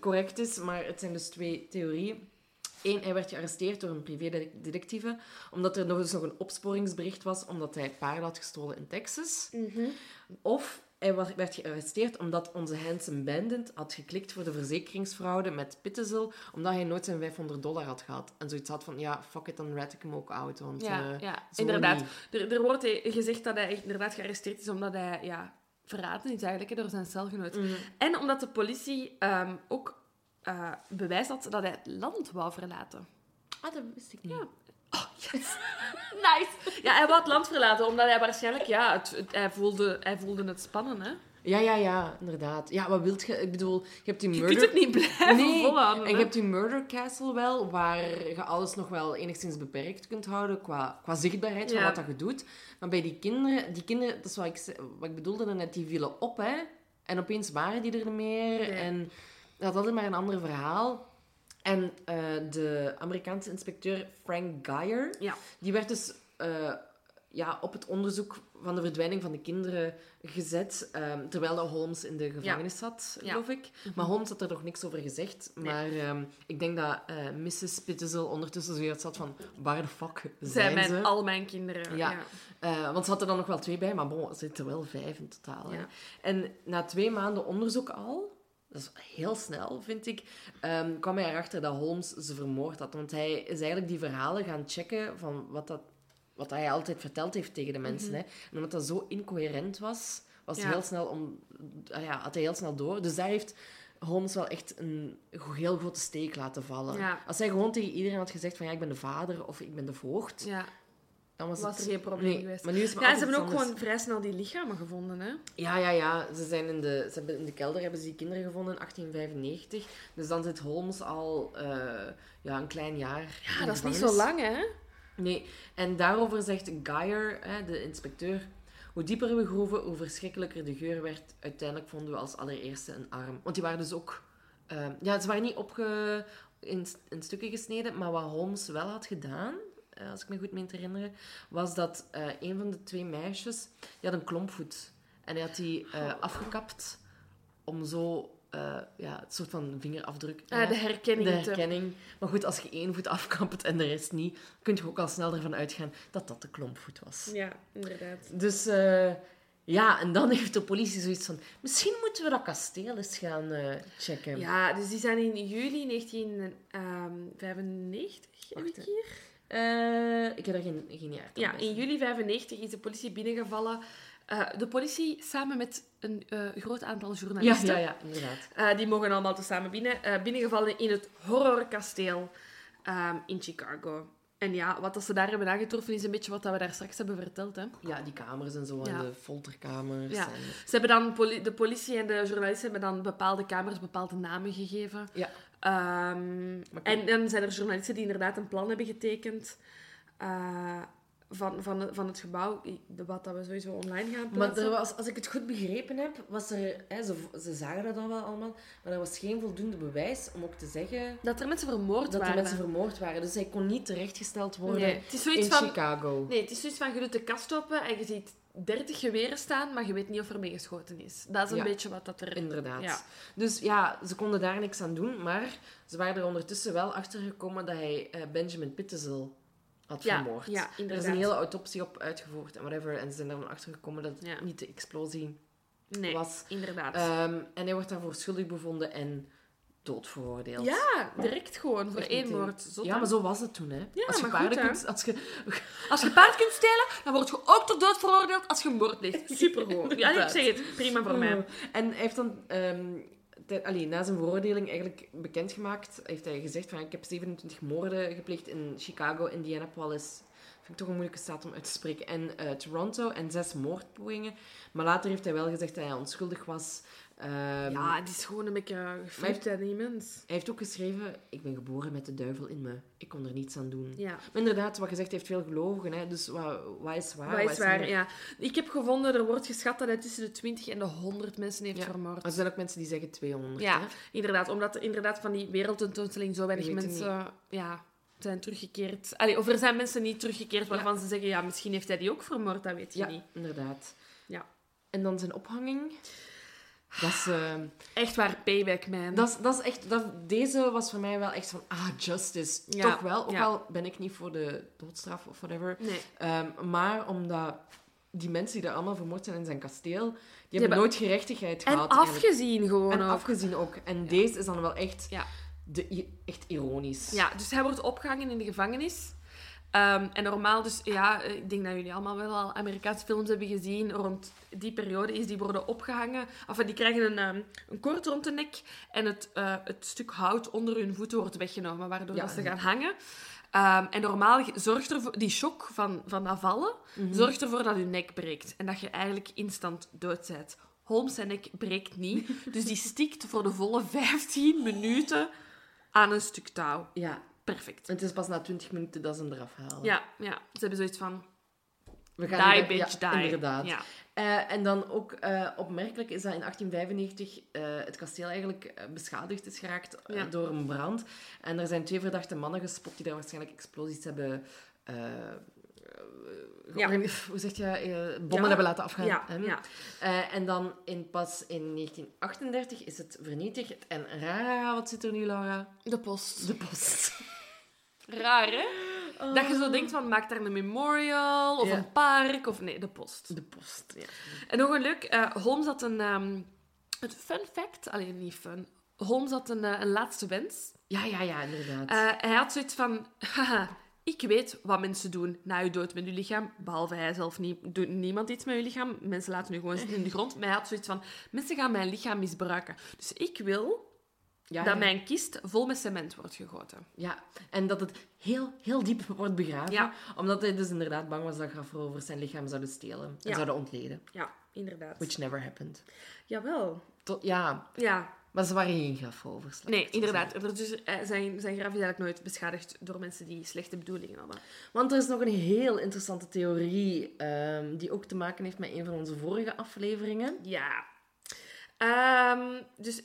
correct is, maar het zijn dus twee theorieën. Eén, hij werd gearresteerd door een privédetectieve, omdat er nog eens nog een opsporingsbericht was, omdat hij paarden had gestolen in Texas. Mhm. Of hij werd gearresteerd omdat onze Hansen Bandit had geklikt voor de verzekeringsfraude met Pittezel, omdat hij nooit zijn 500 dollar had gehad. En zoiets had van, ja, fuck it, dan red ik hem ook uit. Want, Ja, eh, ja inderdaad. Er, er wordt eh, gezegd dat hij inderdaad gearresteerd is omdat hij ja, verraden is eigenlijk door zijn celgenoot. Mhm. En omdat de politie ehm, ook eh, bewijs had dat hij het land wou verlaten. Ah, dat wist ik niet. Ja. Oh, yes. nice. Ja, hij wou het land verlaten omdat hij waarschijnlijk... Ja, het, het- hij, voelde, hij voelde het spannen, hè. Ja, ja, ja, inderdaad. Ja, wat wilt je? Ik bedoel, je hebt die Je murder... kunt het niet blijven Nee, volhouden. en je hebt die murder castle wel, waar je alles nog wel enigszins beperkt kunt houden qua, qua zichtbaarheid van wat dat je doet. Maar bij die kinderen, die kinderen, dat is wat ik, wat ik bedoelde net, die vielen op, hè. En opeens waren die er niet meer. Nee. En dat had maar een ander verhaal. En eh, de Amerikaanse inspecteur Frank Geyer, Ja. die werd dus eh, ja, op het onderzoek van de verdwijning van de kinderen gezet, ehm, terwijl Holmes in de gevangenis zat, Ja. geloof ik. Maar Holmes had er nog niks over gezegd. Nee. Maar ehm, ik denk dat eh, Mrs. Pittezel ondertussen zoiets zat van, waar de fuck Zijn zijn, mijn, ze? al mijn kinderen. Ja. Ja. Want ze had er dan nog wel twee bij, maar bon, er zitten wel vijf in totaal. hè. En na twee maanden onderzoek al, dat is heel snel, vind ik, ehm, kwam hij erachter dat Holmes ze vermoord had. Want hij is eigenlijk die verhalen gaan checken van wat, dat, wat hij altijd verteld heeft tegen de mensen. hè. En omdat dat zo incoherent was, was Ja. heel snel om, ah ja, had hij heel snel door. Dus daar heeft Holmes wel echt een heel grote steek laten vallen. Ja. Als hij gewoon tegen iedereen had gezegd van ja, ik ben de vader of ik ben de voogd, Ja, dan was, was het... er geen probleem Nee, geweest. Maar nu is het Ja, ze hebben ook gewoon vrij snel die lichamen gevonden, hè? Ja, ja, ja. Ze zijn in de, ze hebben in de kelder hebben ze die kinderen gevonden in 1895. Dus dan zit Holmes al eh, ja, een klein jaar Ja, dat is niet zo lang, hè? Nee, en daarover zegt Geyer, hè, de inspecteur, hoe dieper we groeven, hoe verschrikkelijker de geur werd. Uiteindelijk vonden we als allereerste een arm. Want die waren dus ook... eh, ja, ze waren niet opge... In, in stukken gesneden, maar wat Holmes wel had gedaan, als ik me goed meen te herinneren, was dat eh, een van de twee meisjes, die had een klompvoet. En hij had die eh, afgekapt om zo... eh, ja, het soort van vingerafdruk... Ah, de herkenning. de te- herkenning. Maar goed, als je één voet afkapt en de rest niet, kun je ook al snel ervan uitgaan dat dat de klompvoet was. Ja, inderdaad. Dus eh, ja, en dan heeft de politie zoiets van: misschien moeten we dat kasteel eens gaan eh, checken. Ja, dus die zijn in juli 1995, heb ik hier? Eh, ik heb er geen, geen jaar Ja, in juli 95 is de politie binnengevallen. Eh, de politie samen met een eh, groot aantal Ja, journalisten. ja, ja, inderdaad. Eh, die mogen allemaal tezamen binnen. binnengevallen in het horrorkasteel ehm, in Chicago. En ja, wat dat ze daar hebben aangetroffen is een beetje wat dat we daar straks hebben verteld. Hè. Ja, die kamers en zo, Ja. en de folterkamers. Ja. En, Ze hebben dan, poli- de politie en de journalisten hebben dan bepaalde kamers bepaalde namen gegeven. ja. Ehm, Maar en dan zijn er journalisten die inderdaad een plan hebben getekend eh, van, van, van het gebouw, wat dat we sowieso online gaan Maar plaatsen. er was, als ik het goed begrepen heb, was er... Hè, ze, ze zagen dat dan wel allemaal, maar er was geen voldoende bewijs om ook te zeggen Dat er mensen vermoord dat waren. er mensen vermoord waren. Dus hij kon niet terechtgesteld worden Nee, het is zoiets in van... Chicago. Nee, het is zoiets van, je doet de kast open en je ziet 30 geweren staan, maar je weet niet of er mee geschoten is. Dat is een Ja. beetje wat dat er... Inderdaad. Ja. Dus ja, ze konden daar niks aan doen, maar ze waren er ondertussen wel achter gekomen dat hij eh, Benjamin Pittezel had Ja, vermoord. ja, er is een hele autopsie op uitgevoerd en whatever. En ze zijn er dan achter gekomen dat het niet de explosie Nee, was. inderdaad. Ehm, en hij wordt daarvoor schuldig bevonden en dood veroordeeld. ja, direct gewoon voor één moord. Ja, maar zo was het toen, hè. als je paarden goed, kunt... Als je... Als je paard kunt stelen, dan word je ook tot dood veroordeeld als je moord pleegt. Supergoed. Ja, ik zeg het. Prima voor mij. En hij heeft dan, allee, na zijn veroordeling eigenlijk bekendgemaakt, heeft hij gezegd van ik heb 27 moorden gepleegd in Chicago, Indianapolis, vind ik toch een moeilijke staat om uit te spreken, en eh, Toronto, en zes moordpogingen. Maar later heeft hij wel gezegd dat hij onschuldig was. Ehm, Ja, het is gewoon een beetje geflipt aan die mens. Hij heeft ook geschreven, ik ben geboren met de duivel in me. Ik kon er niets aan doen. Ja. Maar inderdaad, wat hij heeft veel gelogen. Hè? Dus wat, wat is waar? Dat is waar, ja. Ik heb gevonden, er wordt geschat dat hij tussen de 20 en de 100 mensen heeft Ja. vermoord. Maar er zijn ook mensen die zeggen 200. Ja, Hè? inderdaad. Omdat er inderdaad van die wereldtentoonstelling zo weinig mensen ja, zijn teruggekeerd. Allee, of er zijn mensen niet teruggekeerd waarvan ze zeggen, ja, misschien heeft hij die ook vermoord, dat weet je Ja, niet. inderdaad. Ja. En dan zijn ophanging. Dat is, eh, Echt waar, payback, man. dat is, dat is echt... Dat, deze was voor mij wel echt van... Ah, justice. Ja, Toch wel. Ook ja. al ben ik niet voor de doodstraf of whatever. Nee. Ehm, maar omdat die mensen die daar allemaal vermoord zijn in zijn kasteel... Die, hebben hebben- nooit gerechtigheid En gehad. eigenlijk. afgezien gewoon En ook. afgezien ook. En deze is dan wel echt, Ja. de, echt ironisch. Ja, dus hij wordt opgehangen in de gevangenis. Ehm, en normaal, dus ja, eh, ik denk dat jullie allemaal wel al Amerikaanse films hebben gezien. Rond die periode is die worden opgehangen. Of die krijgen een, ehm, een koord rond de nek. En het, eh, het stuk hout onder hun voeten wordt weggenomen, waardoor Ja. dat ze gaan hangen. Ehm, en normaal zorgt ervoor, die shock van, van dat vallen, zorgt ervoor dat je nek breekt. En dat je eigenlijk instant dood bent. Holmes zijn nek breekt niet. Dus die stikt voor de volle 15 minuten aan een stuk touw. Ja. Perfect. Het is pas na 20 minuten dat ze hem eraf halen. Ja, ja. Ze hebben zoiets van... We Die, hier- bitch, ja, die. Inderdaad. Ja. Eh, en dan ook eh, opmerkelijk is dat in 1895 eh, het kasteel eigenlijk beschadigd is geraakt Ja. door een brand. En er zijn twee verdachte mannen gespot die daar waarschijnlijk explosies hebben... Ja. Hoe zeg je? bommen Ja. hebben laten afgaan. Ja, ja. En dan in, pas in 1938 is het vernietigd. En raar, wat zit er nu, Laura? De post. De post. Raar, hè? Dat je zo denkt van, maak daar een memorial of Ja. een park. Of nee, de post. De post, ja. En nog een leuk... eh, Holmes had een... het fun fact... Alleen niet fun. Holmes had een, eh, een laatste wens. Ja, ja, ja, inderdaad. Eh, hij had zoiets van... Haha, ik weet wat mensen doen na je dood met je lichaam. Behalve hij zelf niet. Doet niemand iets met je lichaam. Mensen laten nu gewoon zitten in de grond. Maar hij had zoiets van... Mensen gaan mijn lichaam misbruiken. Dus ik wil Ja, dat ja. mijn kist vol met cement wordt gegoten. Ja, en dat het heel, heel diep wordt begraven. Ja. Omdat hij dus inderdaad bang was dat grafrovers zijn lichaam zouden stelen. En zouden ontleden. Ja, inderdaad. Which never happened. Jawel. Tot, ja, Ja, maar ze waren geen grafrovers. nee, inderdaad. Er Dus, eh, zijn, zijn graf is eigenlijk nooit beschadigd door mensen die slechte bedoelingen hadden. Want er is nog een heel interessante theorie ehm, die ook te maken heeft met een van onze vorige afleveringen. Ja. Ehm, dus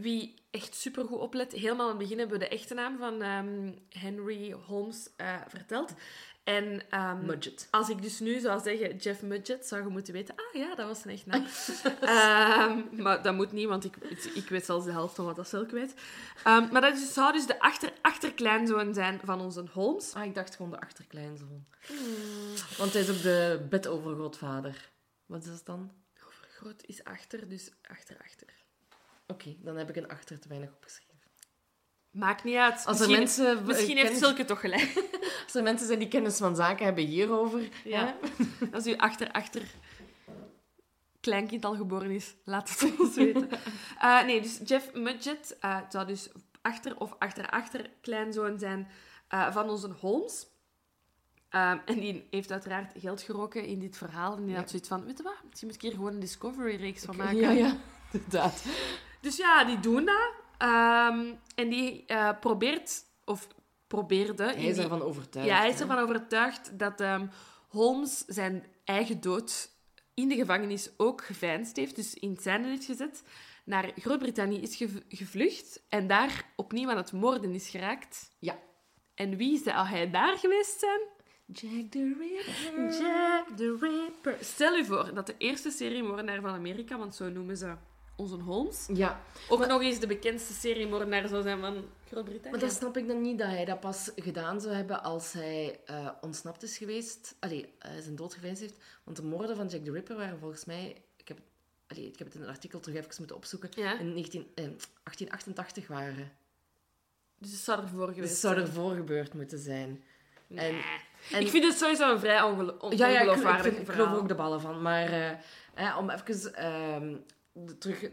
wie echt supergoed oplet, helemaal aan het begin hebben we de echte naam van ehm, Henry Holmes eh, verteld. En Mudgett. als ik dus nu zou zeggen Jeff Mudgett, zou je moeten weten, ah ja, dat was zijn echt naam. Ehm, maar dat moet niet, want ik, ik weet zelfs de helft van wat dat zelf weet. Maar dat is, zou dus de achter, achterkleinzoon zijn van onze Holmes. Ah, ik dacht gewoon de achterkleinzoon. Want hij is ook de bedovergrootvader. Wat is dat dan? Groot is achter, dus achter, achter. Oké, dan heb ik een achter te weinig opgeschreven. Maakt niet uit. Als er misschien mensen, misschien eh, heeft kennis- Silke toch gelijk. als er mensen zijn die kennis van zaken hebben hierover, Ja. hè? Als uw achter, achter kleinkind al geboren is, laat het ons weten. Eh, nee, dus Jeff Mudgett eh, zou dus achter of achter-achter kleinzoon zijn van onze Holmes. Ehm, en die heeft uiteraard geld geroken in dit verhaal. En die Ja. had zoiets van, weet je wat, misschien moet ik hier gewoon een Discovery-reeks van maken. Ja, ja, inderdaad. Dus ja, die doen dat. Ehm, en die eh, probeert, of probeerde... Hij is die- ervan overtuigd. ja, hij is hè. ervan overtuigd dat ehm, Holmes zijn eigen dood in de gevangenis ook geveinsd heeft, dus in het heeft gezet, naar Groot-Brittannië is gev- gevlucht en daar opnieuw aan het moorden is geraakt. Ja. En wie zou hij daar geweest zijn? Jack the Ripper. Jack the Ripper. Stel u voor dat de eerste seriemoordenaar van Amerika, want zo noemen ze onze Holmes, Ja, ook nog eens de bekendste seriemoordenaar zou zijn van Groot-Brittannië. maar dan snap ik dan niet dat hij dat pas gedaan zou hebben als hij eh, ontsnapt is geweest. Allee, eh, zijn dood geveinsd heeft. Want de moorden van Jack the Ripper waren volgens mij... Ik heb, allee, ik heb het in een artikel terug even moeten opzoeken. Ja. In 19, eh, 1888 waren. Dus het zou ervoor Dus geweest het zou ervoor gebeurd moeten zijn. Nee. en- Ik vind het sowieso een vrij ongelo on- Ja, ja, ik, ik, ongeloofwaardig ik geloof ook de ballen van. Maar eh, om even ehm, terug eh,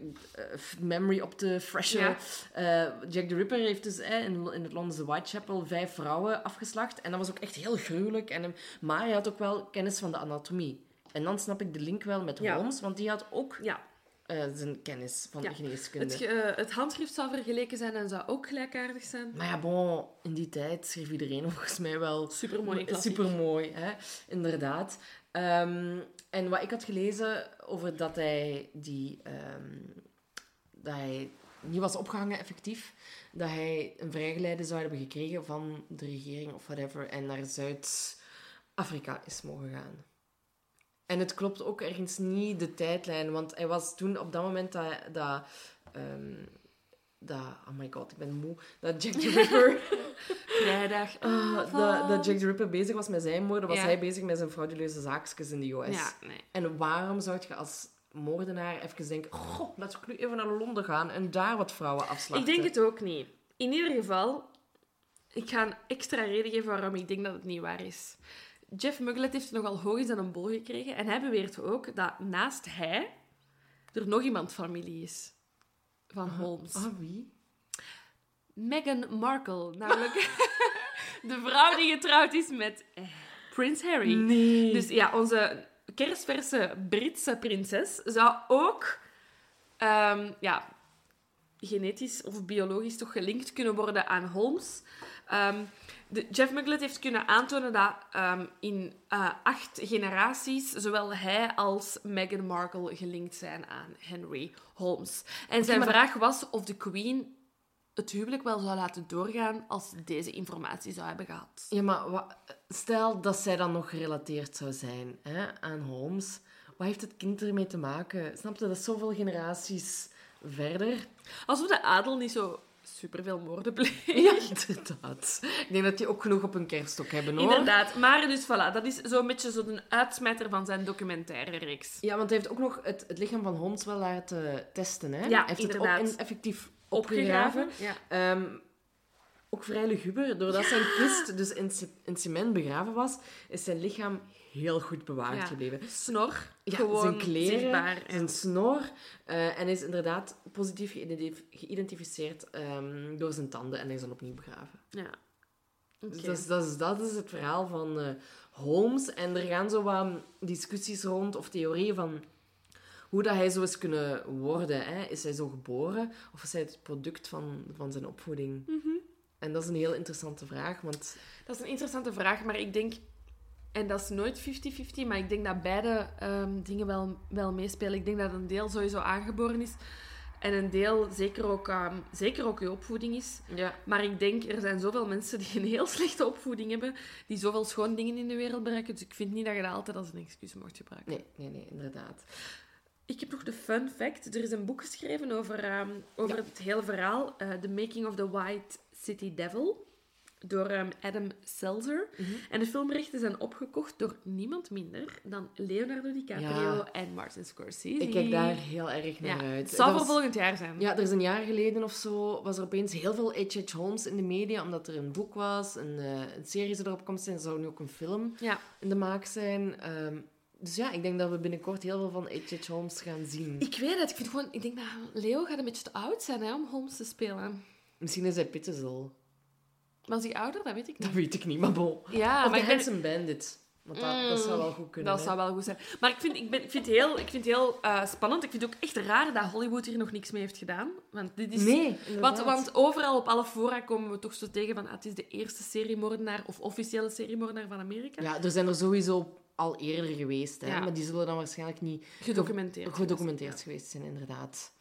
memory op te freshen. Ja. Eh, Jack the Ripper heeft dus in, in het Londense Whitechapel vijf vrouwen afgeslacht. En dat was ook echt heel gruwelijk. En, hem- maar hij had ook wel kennis van de anatomie. En dan snap ik de link wel met Ja. Holmes, want die had ook Ja, eh, zijn kennis van Ja. geneeskunde. het, eh, het handschrift zou vergeleken zijn en zou ook gelijkaardig zijn. Maar ja, bon, in die tijd schreef iedereen volgens mij wel Supermooi. Supermooi, hè? inderdaad. Ehm, en wat ik had gelezen over dat hij, die, ehm, dat hij niet was opgehangen effectief, dat hij een vrijgeleide zou hebben gekregen van de regering of whatever en naar Zuid-Afrika is mogen gaan. En het klopt ook ergens niet de tijdlijn, want hij was toen op dat moment dat... dat ehm, dat, oh my god, ik ben moe. Dat Jack the Ripper Vrijdag. Ah, dat, dat Jack the Ripper bezig was met zijn moorden, was Ja. hij bezig met zijn frauduleuze zaakjes in de US. Ja, nee. En waarom zou je als moordenaar even denken, goh, laat ik nu even naar Londen gaan en daar wat vrouwen Ik afslachten? denk het ook niet. In ieder geval, ik ga een extra reden geven waarom ik denk dat het niet waar is. Jeff Muglet heeft nogal hoog in zijn bol gekregen en hij beweert ook dat naast hij er nog iemand familie is van Holmes. Ah, wie? Meghan Markle, namelijk de vrouw die getrouwd is met eh, Prins Harry. Nee. Dus ja, onze kerstverse Britse prinses zou ook ehm, ja, genetisch of biologisch toch gelinkt kunnen worden aan Holmes. Ehm, de, Jeff Muglet heeft kunnen aantonen dat ehm, in eh, acht generaties zowel hij als Meghan Markle gelinkt zijn aan Henry Holmes. En zijn vraag was of de Queen het huwelijk wel zou laten doorgaan als ze deze informatie zou hebben gehad. Ja, maar stel dat zij dan nog gerelateerd zou zijn hè, aan Holmes. Wat heeft het kind ermee te maken? Snap je, dat is zoveel generaties verder. Alsof de adel niet zo superveel moorden pleegt. Ja, inderdaad. Ik denk dat die ook genoeg op hun kerststok hebben, hoor. Inderdaad. Maar dus voilà, dat is zo'n beetje zo'n uitsmijter van zijn documentaire reeks. Ja, want hij heeft ook nog het, het lichaam van Holmes wel laten testen. Hè? Ja, hij heeft inderdaad. het ook in- effectief opgegraven. Ja. Ehm, ook vrij luguber. Doordat zijn kist dus in, in cement begraven was, is zijn lichaam heel goed bewaard Ja. gebleven. Snor, Ja, gewoon zijn kleren, zichtbaar. En... zijn snor. eh, en is inderdaad positief geïdentif- geïdentificeerd ehm, door zijn tanden. En hij is dan opnieuw begraven. Ja. Dus dat is, dat, is, dat is het verhaal van eh, Holmes. En er gaan zo wat discussies rond, of theorieën van hoe dat hij zo is kunnen worden. Hè? Is hij zo geboren? Of is hij het product van, van zijn opvoeding? Mhm. En dat is een heel interessante vraag, want... Dat is een interessante vraag, maar ik denk... En dat is nooit 50-50, maar ik denk dat beide ehm, dingen wel, wel meespelen. Ik denk dat een deel sowieso aangeboren is. En een deel zeker ook, zeker ook je opvoeding is. Ja. Maar ik denk, er zijn zoveel mensen die een heel slechte opvoeding hebben, die zoveel schoon dingen in de wereld bereiken. Dus ik vind niet dat je dat altijd als een excuus mocht gebruiken. Nee, nee, nee, inderdaad. Ik heb nog de fun fact. Er is een boek geschreven over, ehm, over Ja. het hele verhaal. eh, The Making of the White City Devil. Door ehm, Adam Seltzer. Mhm. En de filmrechten zijn opgekocht door niemand minder dan Leonardo DiCaprio Ja. en Martin Scorsese. Ik kijk daar heel erg ja. naar uit. Het zal voor volgend jaar zijn. Ja, er is een jaar geleden of zo, was er opeens heel veel H.H. Holmes in de media, omdat er een boek was, een, eh, een serie erop komen zijn, er zou nu ook een film Ja. in de maak zijn. Ehm, dus ja, ik denk dat we binnenkort heel veel van H.H. Holmes gaan zien. Ik weet het. Ik, vind gewoon, ik denk dat Leo gaat een beetje te oud zijn hè, om Holmes te spelen. Misschien is hij Pittezel. Was hij ouder? Dat weet ik niet. Dat weet ik niet, maar bon. Ja, of maar de ben- Handsome Bandit. Want dat, dat zou wel goed kunnen. Dat hè. zou wel goed zijn. Maar ik vind, ik ben, ik vind het heel, ik vind het heel eh, spannend. Ik vind het ook echt raar dat Hollywood hier nog niks mee heeft gedaan. Want dit is... Nee, Want, want overal op alle fora komen we toch zo tegen van ah, het is de eerste seriemoordenaar of officiële seriemoordenaar van Amerika. Ja, er zijn er sowieso al eerder geweest, hè, Ja. maar die zullen dan waarschijnlijk niet Gedocumenteerd. gedocumenteerd geweest zijn, inderdaad.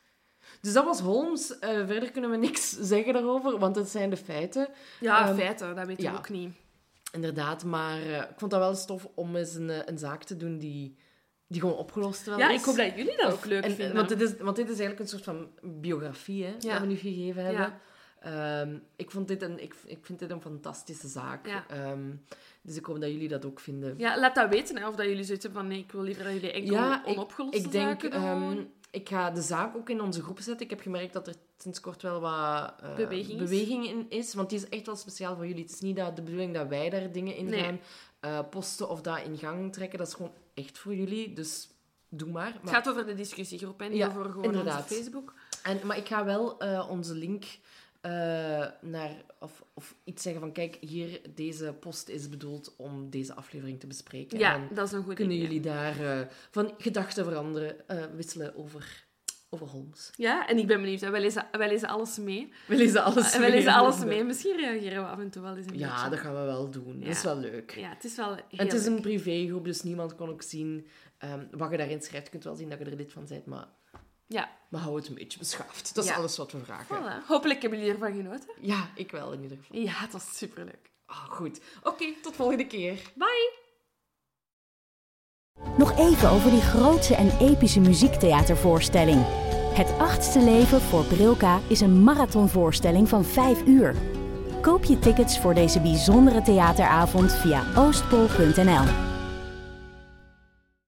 Dus dat was Holmes. Eh, verder kunnen we niks zeggen daarover, want het zijn de feiten. Ja, Ehm, feiten, dat weet je ja. ook niet. Inderdaad, maar eh, ik vond dat wel stof om eens een, eh, een zaak te doen die, die gewoon opgelost wel Ja, is. ik hoop dat jullie dat ook leuk en- vinden. Want dit, is, want dit is eigenlijk een soort van biografie hè, Ja. dat we nu gegeven hebben. Ehm, ik, vond dit een, ik, ik vind dit een fantastische zaak. Ja. Ehm, dus ik hoop dat jullie dat ook vinden. Ja, laat dat weten, hè, of dat jullie zoiets hebben van nee, ik wil liever dat jullie enkel Ja, ik- onopgeloste Ik denk, zaken. Ik ga de zaak ook in onze groep zetten. Ik heb gemerkt dat er sinds kort wel wat eh, Beweging in is. Want die is echt wel speciaal voor jullie. Het is niet dat de bedoeling dat wij daar dingen in Nee. gaan eh, posten of dat in gang trekken. Dat is gewoon echt voor jullie. Dus doe maar. Het gaat over de discussiegroep en niet Ja, over gewoon inderdaad. onze Facebook. En, maar ik ga wel eh, onze link eh, naar... Of, of iets zeggen van, kijk, hier, deze post is bedoeld om deze aflevering te bespreken. Ja, En dat is een goed kunnen idee. jullie daar eh, van gedachten veranderen, eh, wisselen over, over Holmes. Ja, en ik ben benieuwd. hè. Wij lezen, wij lezen alles mee. We lezen alles en wij mee, lezen alles mee. Misschien reageren we af en toe wel eens een Ja, beetje. dat gaan we wel doen. Ja. Dat is wel leuk. Ja, het is wel heel En het is een privégroep, dus niemand kan ook zien ehm, wat je daarin schrijft. Je kunt wel zien dat je er lid van bent, maar, Ja, maar hou het een beetje beschaafd. Dat is Ja. alles wat we vragen. voilà. Hopelijk hebben jullie ervan genoten. Ja, ik wel in ieder geval. Ja, het was superleuk. Ah, goed. Oké, tot volgende keer. Bye! Nog even over die grootse en epische muziektheatervoorstelling. Het achtste leven voor Brilka is een marathonvoorstelling van 5 uur. Koop je tickets voor deze bijzondere theateravond via oostpol.nl.